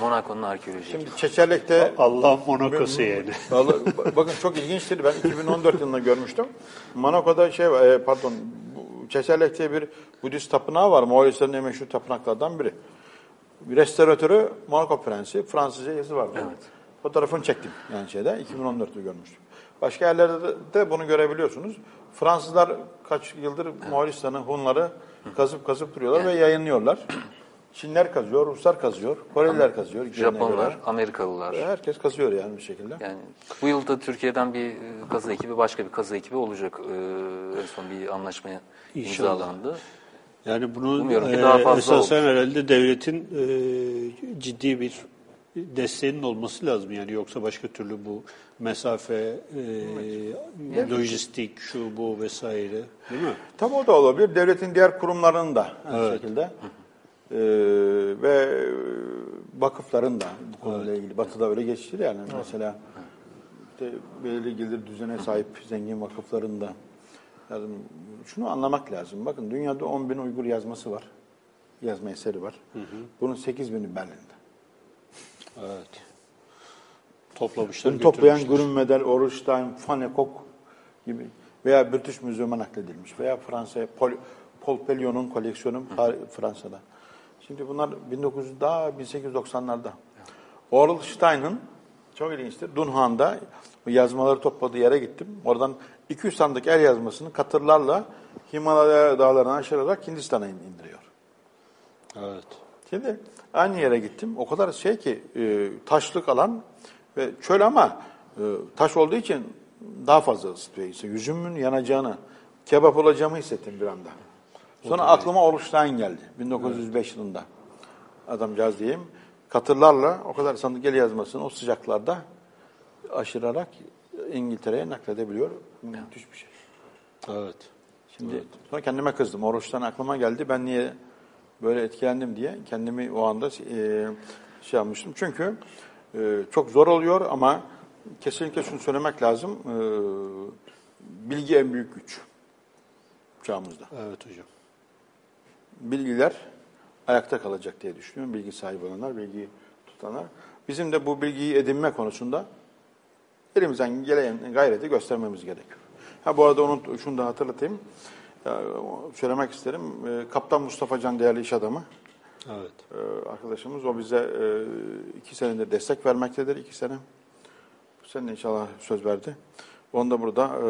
S4: Monaco'nun arkeoloji ekibi.
S3: Şimdi Çeçerlek'te
S1: Allah'ın Monaco'su yani.
S3: Vallahi bakın çok ilginçtir. Ben 2014 yılında görmüştüm. Monaco'da şey var, e, pardon, Çeçerlek diye bir Budist tapınağı var. Moğolistan'ın en meşhur tapınaklardan biri. Bir restoratörü Monaco Prensi. Fransızca yazı vardı.
S4: Evet.
S3: Fotoğrafını çektim yani şeyde. 2014'te görmüştüm. Başka yerlerde de- bunu görebiliyorsunuz. Fransızlar kaç yıldır Moğolistan'ı, Hunları kazıp kazıp duruyorlar ve yayınlıyorlar. Çinler kazıyor, Ruslar kazıyor, Koreliler kazıyor.
S4: Japonlar,
S3: göre.
S4: Amerikalılar.
S3: Herkes kazıyor yani bir şekilde.
S4: Yani bu yılda Türkiye'den bir e, kazı ekibi, başka bir kazı ekibi olacak. Ee, en son bir anlaşmaya
S1: İnşallah.
S4: imzalandı.
S1: Yani bunu e,
S4: daha fazla
S1: esasen herhalde devletin e, ciddi bir desteğinin olması lazım. Yani yoksa başka türlü bu mesafe, e, lojistik, şu bu vesaire değil mi?
S3: Tabii o da olabilir. Devletin diğer kurumlarının da aynı şekilde. Ee, ve vakıfların da bu konuyla ilgili. Batı'da öyle geçiştir yani. Mesela işte belirli gelir düzene sahip zengin vakıfların da lazım. Şunu anlamak lazım. Bakın dünyada 10 bin Uygur yazması var. Yazma eseri var. Bunun 8 bini Berlin'de.
S1: Evet. Toplamışlar,
S3: Bunu toplayan Oruçstein, Van Eyck gibi veya British Museum'a nakledilmiş veya Fransa'ya Paul Pellion'un koleksiyonu Fransa'da. Şimdi bunlar 1900 daha 1890'larda. Oral Stein'ın çok ilginçtir. Dunhan'da yazmaları topladığı yere gittim. Oradan 200 sandık el yazmasını katırlarla Himalaya dağlarına aşırarak Hindistan'a indiriyor.
S1: Evet.
S3: Şimdi aynı yere gittim. O kadar şey ki e, taşlık alan ve çöl ama e, taş olduğu için daha fazla ısıtıyor. İşte yüzümün yanacağını, kebap olacağımı hissettim bir anda. Sonra aklıma Oruçtayn geldi 1905 yılında. Adamcağız diyeyim. Katırlarla o kadar sandık el yazmasını o sıcaklarda aşırarak İngiltere'ye nakledebiliyor. Müthiş bir şey.
S1: Evet.
S3: Şimdi sonra kendime kızdım. Oruçtan aklıma geldi. Ben niye böyle etkilendim diye kendimi o anda e, şey yapmıştım. Çünkü e, çok zor oluyor ama kesinlikle şunu söylemek lazım. E, bilgi en büyük güç çağımızda.
S1: Evet hocam.
S3: Bilgiler ayakta kalacak diye düşünüyorum. Bilgi sahibi olanlar, bilgiyi tutanlar. Bizim de bu bilgiyi edinme konusunda elimizden gelen gayreti göstermemiz gerekiyor. Ha bu arada onu şunu da hatırlatayım. Söylemek isterim. E, Kaptan Mustafa Can değerli iş adamı.
S1: Evet.
S3: e, arkadaşımız. O bize e, iki senedir destek vermektedir. iki sene. Bu sene inşallah söz verdi. Onu da burada e,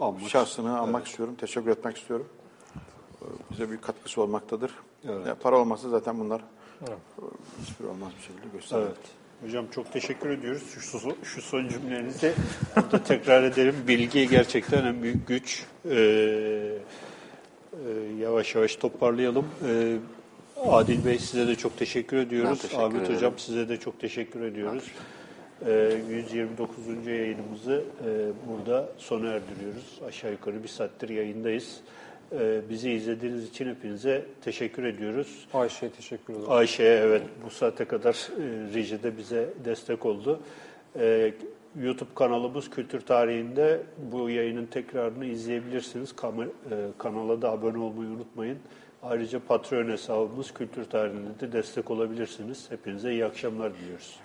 S1: Almak.
S3: şahsını almak istiyorum. Teşekkür etmek istiyorum. Bize büyük katkısı olmaktadır.
S1: Evet.
S3: Ya, para olmasa zaten bunlar e, hiçbir olmaz bir şekilde gösterilir.
S1: Evet. Hocam çok teşekkür ediyoruz. Şu, son- şu son cümlenizi burada tekrar edelim. Bilgi gerçekten en büyük güç. Ee, e, yavaş yavaş toparlayalım. Ee, Adil Bey size de çok teşekkür ediyoruz.
S4: Ben teşekkür
S1: Ahmet
S4: ederim.
S1: Hocam size de çok teşekkür ediyoruz. Ee, 129. yayınımızı e, burada sona erdiriyoruz. Aşağı yukarı bir saattir yayındayız. Ee, bizi izlediğiniz için hepinize teşekkür ediyoruz.
S2: Ayşe'ye teşekkür ederim.
S1: Ayşe'ye evet bu saate kadar e, rejide bize destek oldu. E, YouTube kanalımız Kültür Tarihi'nde bu yayının tekrarını izleyebilirsiniz. E, kanala da abone olmayı unutmayın. Ayrıca Patreon hesabımız Kültür Tarihi'nde de destek olabilirsiniz. Hepinize iyi akşamlar diliyoruz.